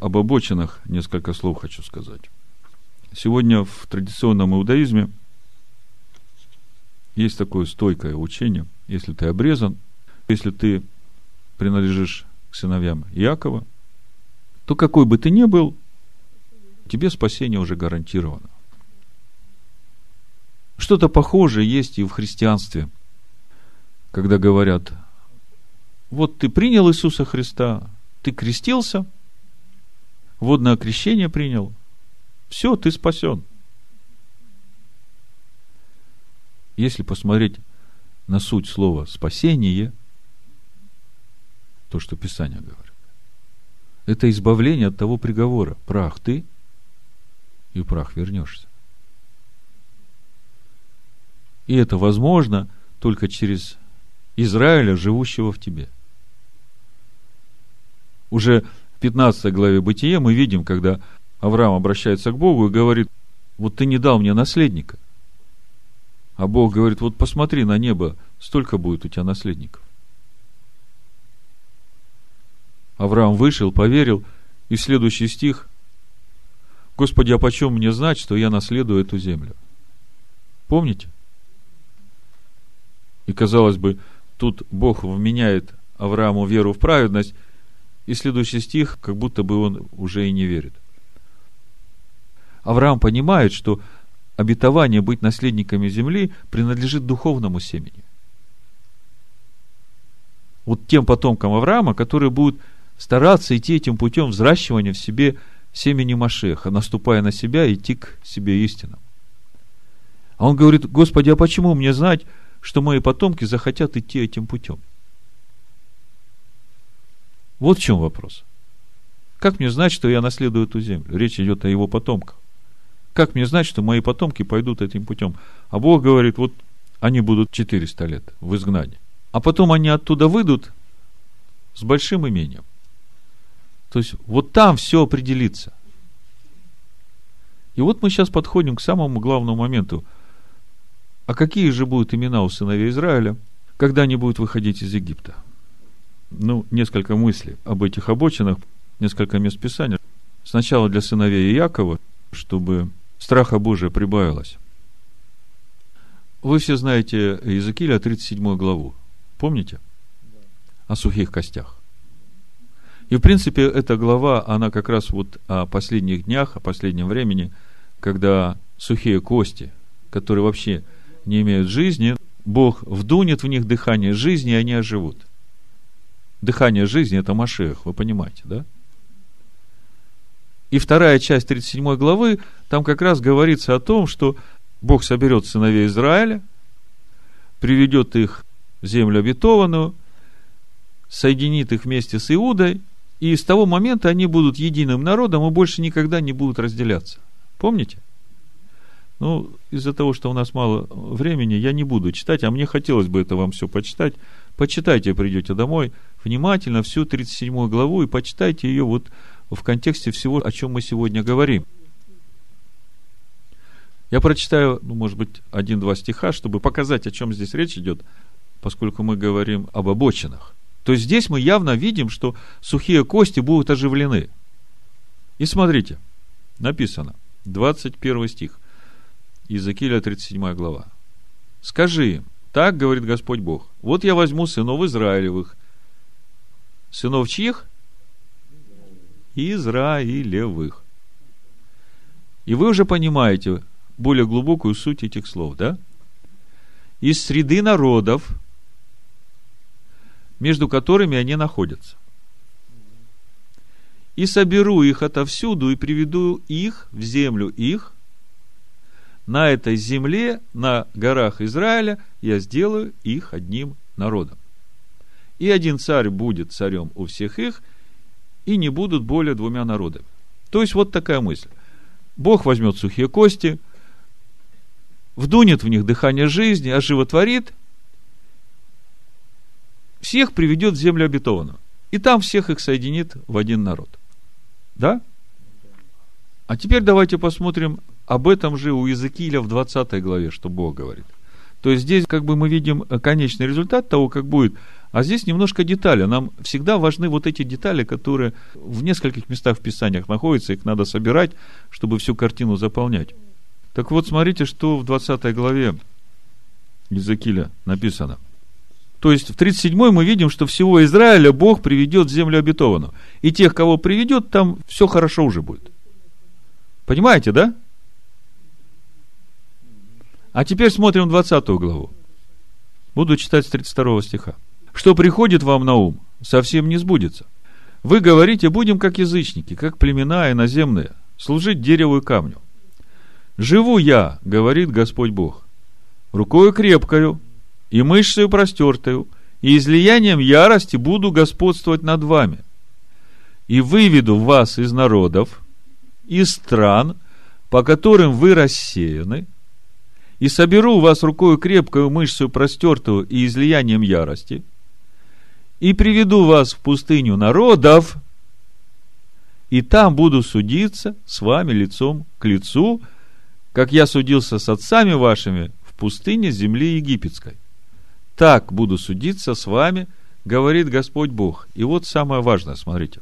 об обочинах несколько слов хочу сказать. Сегодня в традиционном иудаизме есть такое стойкое учение, если ты обрезан, если ты принадлежишь к сыновьям Иакова, то какой бы ты ни был, тебе спасение уже гарантировано. Что-то похожее есть и в христианстве, когда говорят, вот ты принял Иисуса Христа, ты крестился – водное крещение принял, все, ты спасен. Если посмотреть на суть слова спасение, то, что Писание говорит, это избавление от того приговора. Прах ты, и прах вернешься. И это возможно только через Израиля, живущего в тебе. Уже в 15 главе Бытия мы видим, когда Авраам обращается к Богу и говорит, вот ты не дал мне наследника. А Бог говорит, вот посмотри на небо, столько будет у тебя наследников. Авраам вышел, поверил, и следующий стих, Господи, а почем мне знать, что я наследую эту землю? Помните? И казалось бы, тут Бог вменяет Аврааму веру в праведность, и следующий стих, как будто бы он уже и не верит. Авраам понимает, что обетование быть наследниками земли принадлежит духовному семени. Вот тем потомкам Авраама, которые будут стараться идти этим путем взращивания в себе семени Машеха, наступая на себя, идти к себе истинам. А он говорит, Господи, а почему мне знать, что мои потомки захотят идти этим путем? Вот в чем вопрос. Как мне знать, что я наследую эту землю? Речь идет о его потомках. Как мне знать, что мои потомки пойдут этим путем? А Бог говорит, вот они будут 400 лет в изгнании. А потом они оттуда выйдут с большим имением. То есть, вот там все определится. И вот мы сейчас подходим к самому главному моменту. А какие же будут имена у сыновей Израиля, когда они будут выходить из Египта? Ну, несколько мыслей об этих обочинах, несколько мест Писания. Сначала для сыновей Якова, чтобы страха Божия прибавилось. Вы все знаете Иезекииля 37 главу. Помните? О сухих костях. И, в принципе, эта глава, она как раз вот о последних днях, о последнем времени, когда сухие кости, которые вообще не имеют жизни, Бог вдунет в них дыхание жизни, и они оживут. Дыхание жизни – это Машех, вы понимаете, да? И вторая часть 37 главы, там как раз говорится о том, что Бог соберет сыновей Израиля, приведет их в землю обетованную, соединит их вместе с Иудой, и с того момента они будут единым народом и больше никогда не будут разделяться. Помните? Ну, из-за того, что у нас мало времени, я не буду читать, а мне хотелось бы это вам все почитать. Почитайте, придете домой, внимательно всю 37 главу и почитайте ее вот в контексте всего, о чем мы сегодня говорим. Я прочитаю, ну, может быть, один-два стиха, чтобы показать, о чем здесь речь идет, поскольку мы говорим об обочинах. То есть здесь мы явно видим, что сухие кости будут оживлены. И смотрите, написано, 21 стих, Иезекииля 37 глава. «Скажи им, так говорит Господь Бог, вот я возьму сынов Израилевых». Сынов чьих? Израилевых. И вы уже понимаете более глубокую суть этих слов, да? Из среды народов, между которыми они находятся. И соберу их отовсюду и приведу их в землю их. На этой земле, на горах Израиля, я сделаю их одним народом. И один царь будет царем у всех их – и не будут более двумя народами. То есть вот такая мысль. Бог возьмет сухие кости, вдунет в них дыхание жизни, оживотворит, всех приведет в землю обетованную. И там всех их соединит в один народ. Да? А теперь давайте посмотрим об этом же у Иезекииля в 20 главе, что Бог говорит. То есть здесь как бы мы видим конечный результат того, как будет а здесь немножко детали. Нам всегда важны вот эти детали, которые в нескольких местах в Писаниях находятся, их надо собирать, чтобы всю картину заполнять. Так вот, смотрите, что в 20 главе Иезекииля написано. То есть в 37 мы видим, что всего Израиля Бог приведет в землю обетованную. И тех, кого приведет, там все хорошо уже будет. Понимаете, да? А теперь смотрим 20 главу. Буду читать с 32 стиха что приходит вам на ум, совсем не сбудется. Вы говорите, будем как язычники, как племена иноземные, служить дереву и камню. Живу я, говорит Господь Бог, рукою крепкою и мышцею простертою, и излиянием ярости буду господствовать над вами. И выведу вас из народов, из стран, по которым вы рассеяны, и соберу вас рукою крепкою мышцею простертую и излиянием ярости – и приведу вас в пустыню народов, и там буду судиться с вами лицом к лицу, как я судился с отцами вашими в пустыне земли египетской. Так буду судиться с вами, говорит Господь Бог. И вот самое важное, смотрите.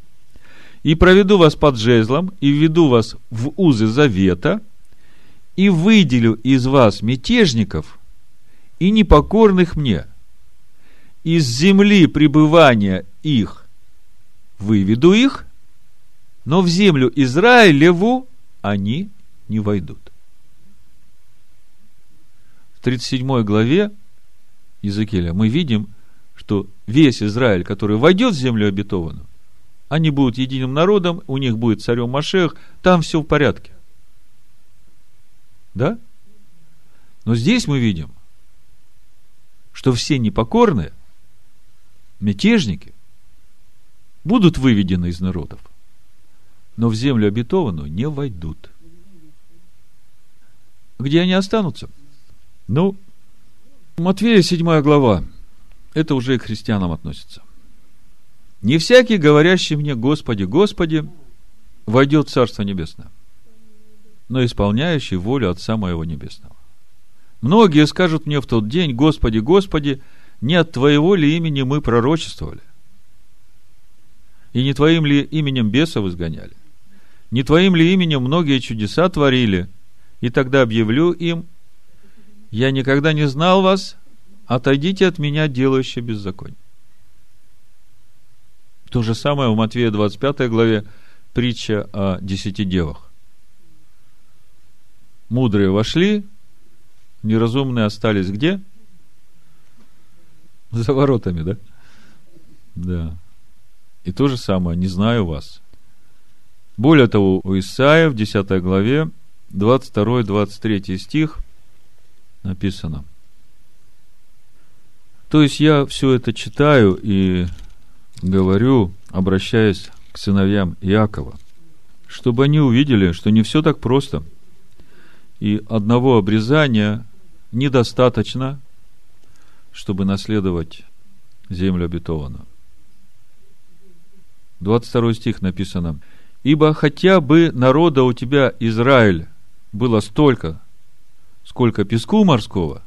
И проведу вас под жезлом, и введу вас в узы завета, и выделю из вас мятежников и непокорных мне – из земли пребывания их выведу их, но в землю Израилеву они не войдут. 37 главе Иезекииля мы видим, что весь Израиль, который войдет в землю обетованную, они будут единым народом, у них будет царем Машех, там все в порядке. Да? Но здесь мы видим, что все непокорные, мятежники, будут выведены из народов, но в землю обетованную не войдут. Где они останутся? Ну, Матвея 7 глава, это уже к христианам относится. Не всякий, говорящий мне, Господи, Господи, войдет в Царство Небесное, но исполняющий волю Отца Моего Небесного. Многие скажут мне в тот день, Господи, Господи, не от Твоего ли имени мы пророчествовали? И не Твоим ли именем бесов изгоняли? Не Твоим ли именем многие чудеса творили? И тогда объявлю им, я никогда не знал вас, отойдите от меня, делающие беззаконие. То же самое в Матвея 25 главе притча о десяти девах. Мудрые вошли, неразумные остались где? За воротами, да? Да. И то же самое, не знаю вас. Более того, у Исаия в 10 главе 22-23 стих написано. То есть я все это читаю и говорю, обращаясь к сыновьям Иакова, чтобы они увидели, что не все так просто. И одного обрезания недостаточно, чтобы наследовать землю обетованную. 22 стих написано. «Ибо хотя бы народа у тебя, Израиль, было столько, сколько песку морского,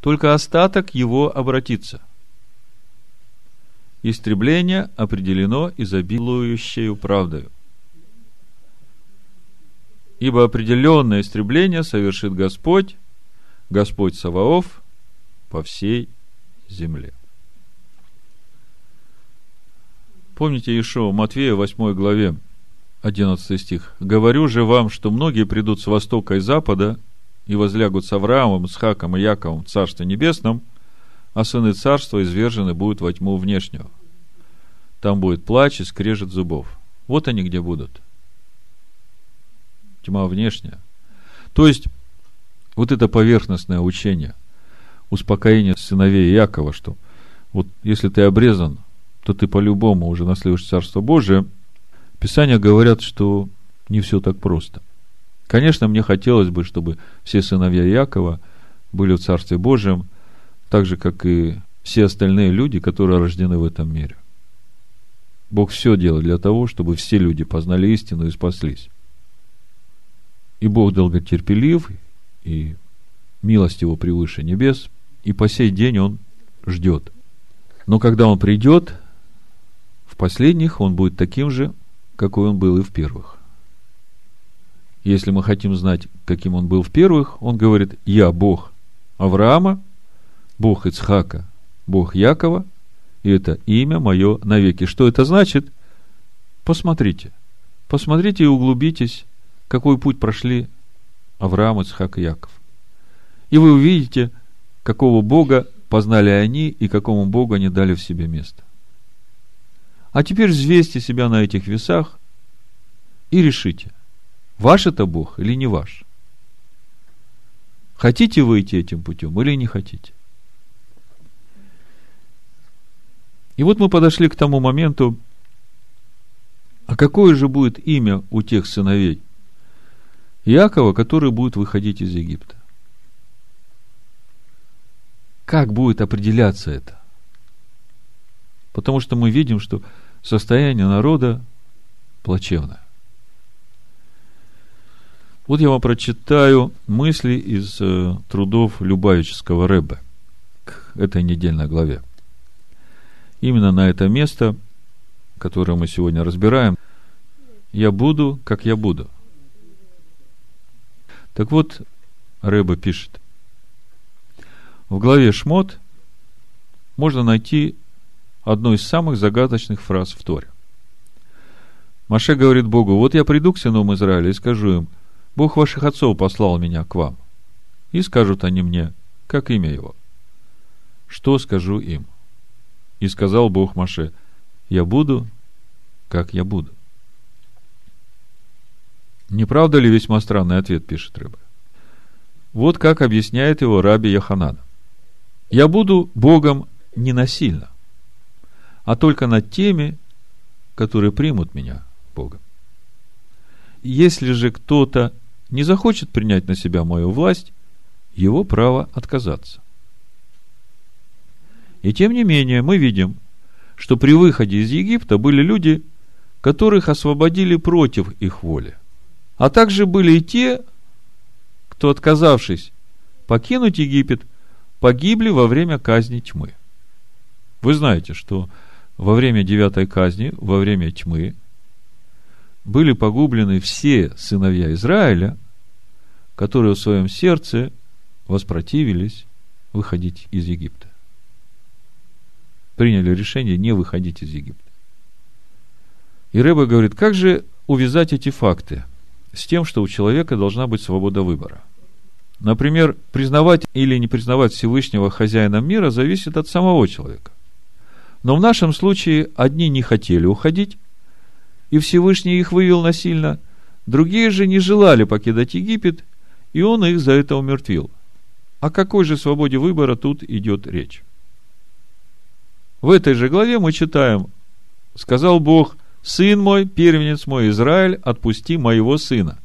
только остаток его обратится. Истребление определено изобилующей правдою. Ибо определенное истребление совершит Господь, Господь Саваоф, по всей земле. Помните Ишуа Матвея 8 главе 11 стих. «Говорю же вам, что многие придут с востока и запада и возлягут с Авраамом, Исхаком и Яковом в Царстве Небесном, а сыны царства извержены будут во тьму внешнюю. Там будет плач и скрежет зубов. Вот они где будут. Тьма внешняя. То есть, вот это поверхностное учение, успокоение сыновей Якова, что вот если ты обрезан, то ты по-любому уже наследуешь Царство Божие – Писания говорят, что не все так просто. Конечно, мне хотелось бы, чтобы все сыновья Якова были в Царстве Божьем, так же, как и все остальные люди, которые рождены в этом мире. Бог все делает для того, чтобы все люди познали истину и спаслись. И Бог долготерпелив, и милость Его превыше небес, и по сей день Он ждет. Но когда Он придет, в последних Он будет таким же, какой он был и в первых. Если мы хотим знать, каким он был в первых, он говорит, я Бог Авраама, Бог Ицхака, Бог Якова, и это имя мое навеки. Что это значит? Посмотрите. Посмотрите и углубитесь, какой путь прошли Авраам, Ицхак и Яков. И вы увидите, какого Бога познали они и какому Богу они дали в себе место. А теперь взвесьте себя на этих весах и решите, ваш это Бог или не ваш. Хотите вы идти этим путем или не хотите? И вот мы подошли к тому моменту, а какое же будет имя у тех сыновей Якова, который будет выходить из Египта? Как будет определяться это? Потому что мы видим, что состояние народа плачевное. Вот я вам прочитаю мысли из э, трудов Любавического Рэбе к этой недельной главе. Именно на это место, которое мы сегодня разбираем, я буду, как я буду. Так вот, Рэбе пишет. В главе Шмот можно найти одну из самых загадочных фраз в Торе. Маше говорит Богу, вот я приду к сынам Израиля и скажу им, Бог ваших отцов послал меня к вам. И скажут они мне, как имя его. Что скажу им? И сказал Бог Маше, я буду, как я буду. Не правда ли весьма странный ответ, пишет Рыба? Вот как объясняет его раби Яханана. Я буду Богом не насильно, а только над теми, которые примут меня Богом. Если же кто-то не захочет принять на себя мою власть, его право отказаться. И тем не менее мы видим, что при выходе из Египта были люди, которых освободили против их воли. А также были и те, кто, отказавшись покинуть Египет, погибли во время казни тьмы. Вы знаете, что во время девятой казни, во время тьмы, были погублены все сыновья Израиля, которые в своем сердце воспротивились выходить из Египта. Приняли решение не выходить из Египта. И Рэба говорит, как же увязать эти факты с тем, что у человека должна быть свобода выбора? Например, признавать или не признавать Всевышнего хозяина мира зависит от самого человека. Но в нашем случае одни не хотели уходить, и Всевышний их вывел насильно, другие же не желали покидать Египет, и он их за это умертвил. О какой же свободе выбора тут идет речь? В этой же главе мы читаем, сказал Бог, «Сын мой, первенец мой Израиль, отпусти моего сына».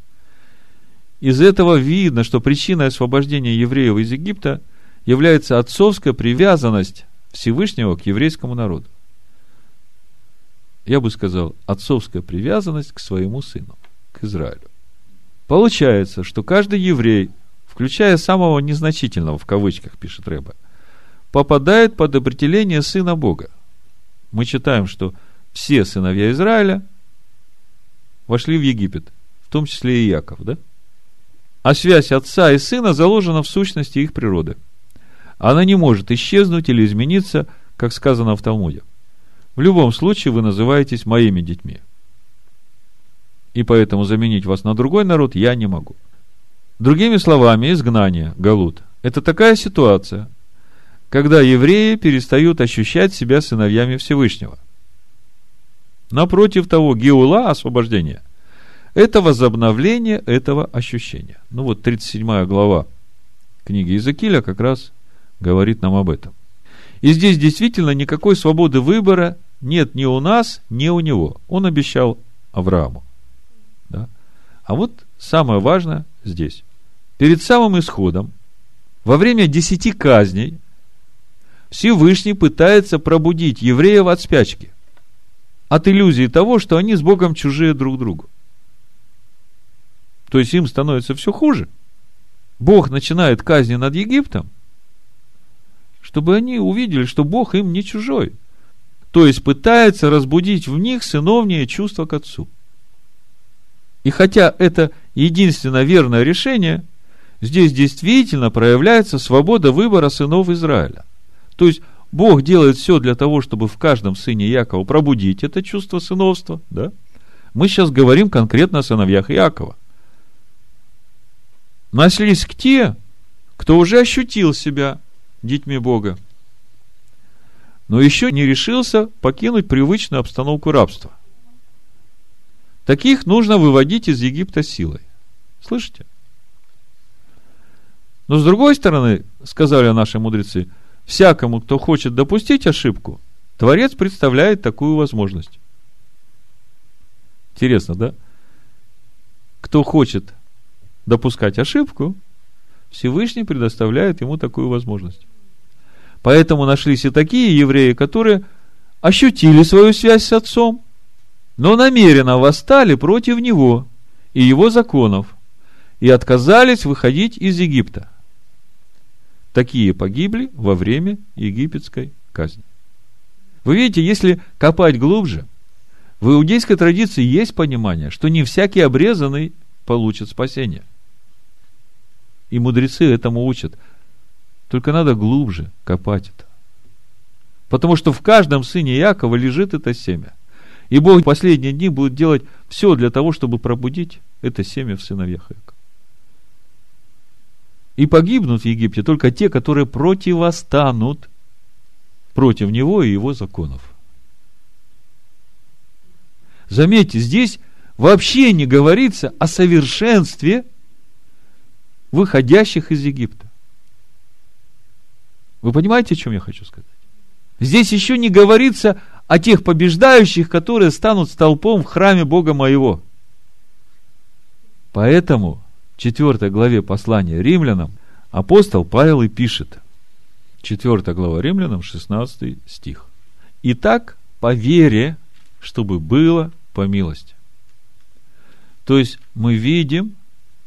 Из этого видно, что причиной освобождения евреев из Египта является отцовская привязанность Всевышнего к еврейскому народу. Я бы сказал, отцовская привязанность к своему сыну, к Израилю. Получается, что каждый еврей, включая самого незначительного, в кавычках пишет Рэба, попадает под определение сына Бога. Мы читаем, что все сыновья Израиля вошли в Египет, в том числе и Яков, да? А связь отца и сына заложена в сущности их природы – она не может исчезнуть или измениться, как сказано в Талмуде. В любом случае вы называетесь моими детьми. И поэтому заменить вас на другой народ я не могу. Другими словами, изгнание, галут, это такая ситуация, когда евреи перестают ощущать себя сыновьями Всевышнего. Напротив того, геула, освобождение, это возобновление этого ощущения. Ну вот 37 глава книги Иезекииля как раз говорит нам об этом. И здесь действительно никакой свободы выбора нет ни у нас, ни у него. Он обещал Аврааму. Да? А вот самое важное здесь. Перед самым исходом, во время десяти казней, Всевышний пытается пробудить евреев от спячки, от иллюзии того, что они с Богом чужие друг другу. То есть им становится все хуже. Бог начинает казни над Египтом, чтобы они увидели, что Бог им не чужой. То есть пытается разбудить в них сыновнее чувство к Отцу. И хотя это единственно верное решение, здесь действительно проявляется свобода выбора сынов Израиля. То есть Бог делает все для того, чтобы в каждом сыне Якова пробудить это чувство сыновства. Да? Мы сейчас говорим конкретно о сыновьях Якова. Нашлись те, кто уже ощутил себя детьми Бога, но еще не решился покинуть привычную обстановку рабства. Таких нужно выводить из Египта силой. Слышите? Но с другой стороны, сказали наши мудрецы, всякому, кто хочет допустить ошибку, Творец представляет такую возможность. Интересно, да? Кто хочет допускать ошибку, Всевышний предоставляет ему такую возможность. Поэтому нашлись и такие евреи, которые ощутили свою связь с отцом, но намеренно восстали против него и его законов и отказались выходить из Египта. Такие погибли во время египетской казни. Вы видите, если копать глубже, в иудейской традиции есть понимание, что не всякий обрезанный получит спасение – и мудрецы этому учат. Только надо глубже копать это. Потому что в каждом сыне Якова лежит это семя. И Бог в последние дни будет делать все для того, чтобы пробудить это семя в сыновьях Якова. И погибнут в Египте только те, которые противостанут против него и его законов. Заметьте, здесь вообще не говорится о совершенстве выходящих из Египта. Вы понимаете, о чем я хочу сказать? Здесь еще не говорится о тех побеждающих, которые станут столпом в храме Бога моего. Поэтому в 4 главе послания римлянам апостол Павел и пишет. 4 глава римлянам, 16 стих. Итак, по вере, чтобы было по милости. То есть мы видим,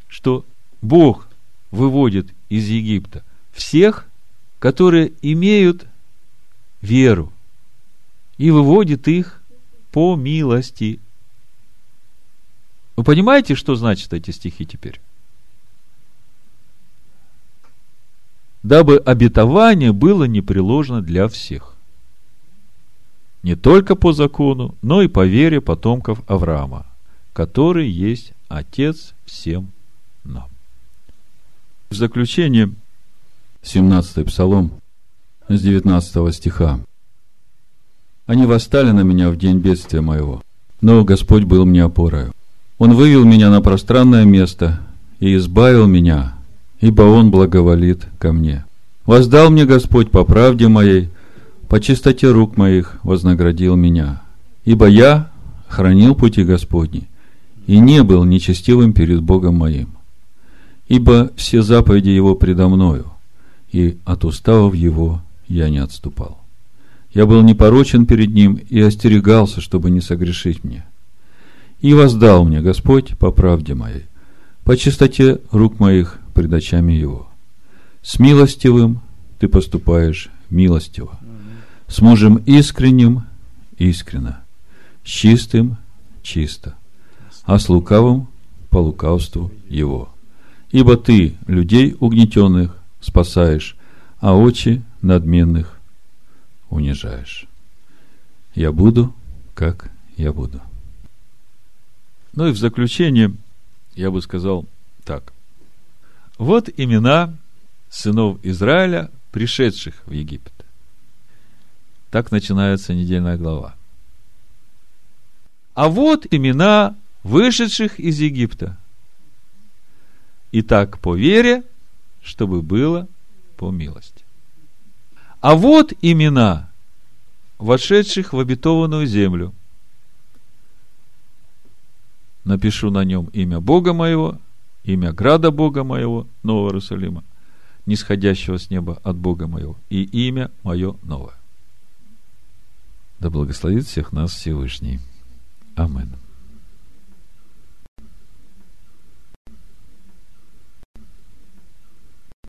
что Бог выводит из Египта всех, которые имеют веру, и выводит их по милости. Вы понимаете, что значат эти стихи теперь? Дабы обетование было непреложно для всех. Не только по закону, но и по вере потомков Авраама, который есть Отец всем нам. В заключение 17 Псалом с 19 стиха. Они восстали на меня в день бедствия моего, но Господь был мне опорою. Он вывел меня на пространное место и избавил меня, ибо Он благоволит ко мне. Воздал мне Господь по правде моей, по чистоте рук моих вознаградил меня. Ибо я хранил пути Господни и не был нечестивым перед Богом моим. Ибо все заповеди Его предо мною, и от уставов Его я не отступал. Я был непорочен перед Ним и остерегался, чтобы не согрешить мне. И воздал мне Господь по правде моей, по чистоте рук моих пред очами Его. С милостивым ты поступаешь милостиво, с мужем искренним искренно, с чистым чисто, а с лукавым по лукавству его. Ибо ты людей угнетенных спасаешь, а очи надменных унижаешь. Я буду, как я буду. Ну и в заключение я бы сказал так. Вот имена сынов Израиля, пришедших в Египет. Так начинается недельная глава. А вот имена вышедших из Египта. Итак, по вере, чтобы было по милости. А вот имена вошедших в обетованную землю. Напишу на нем имя Бога моего, имя града Бога моего, Нового Иерусалима, нисходящего с неба от Бога моего, и имя мое новое. Да благословит всех нас Всевышний. Аминь.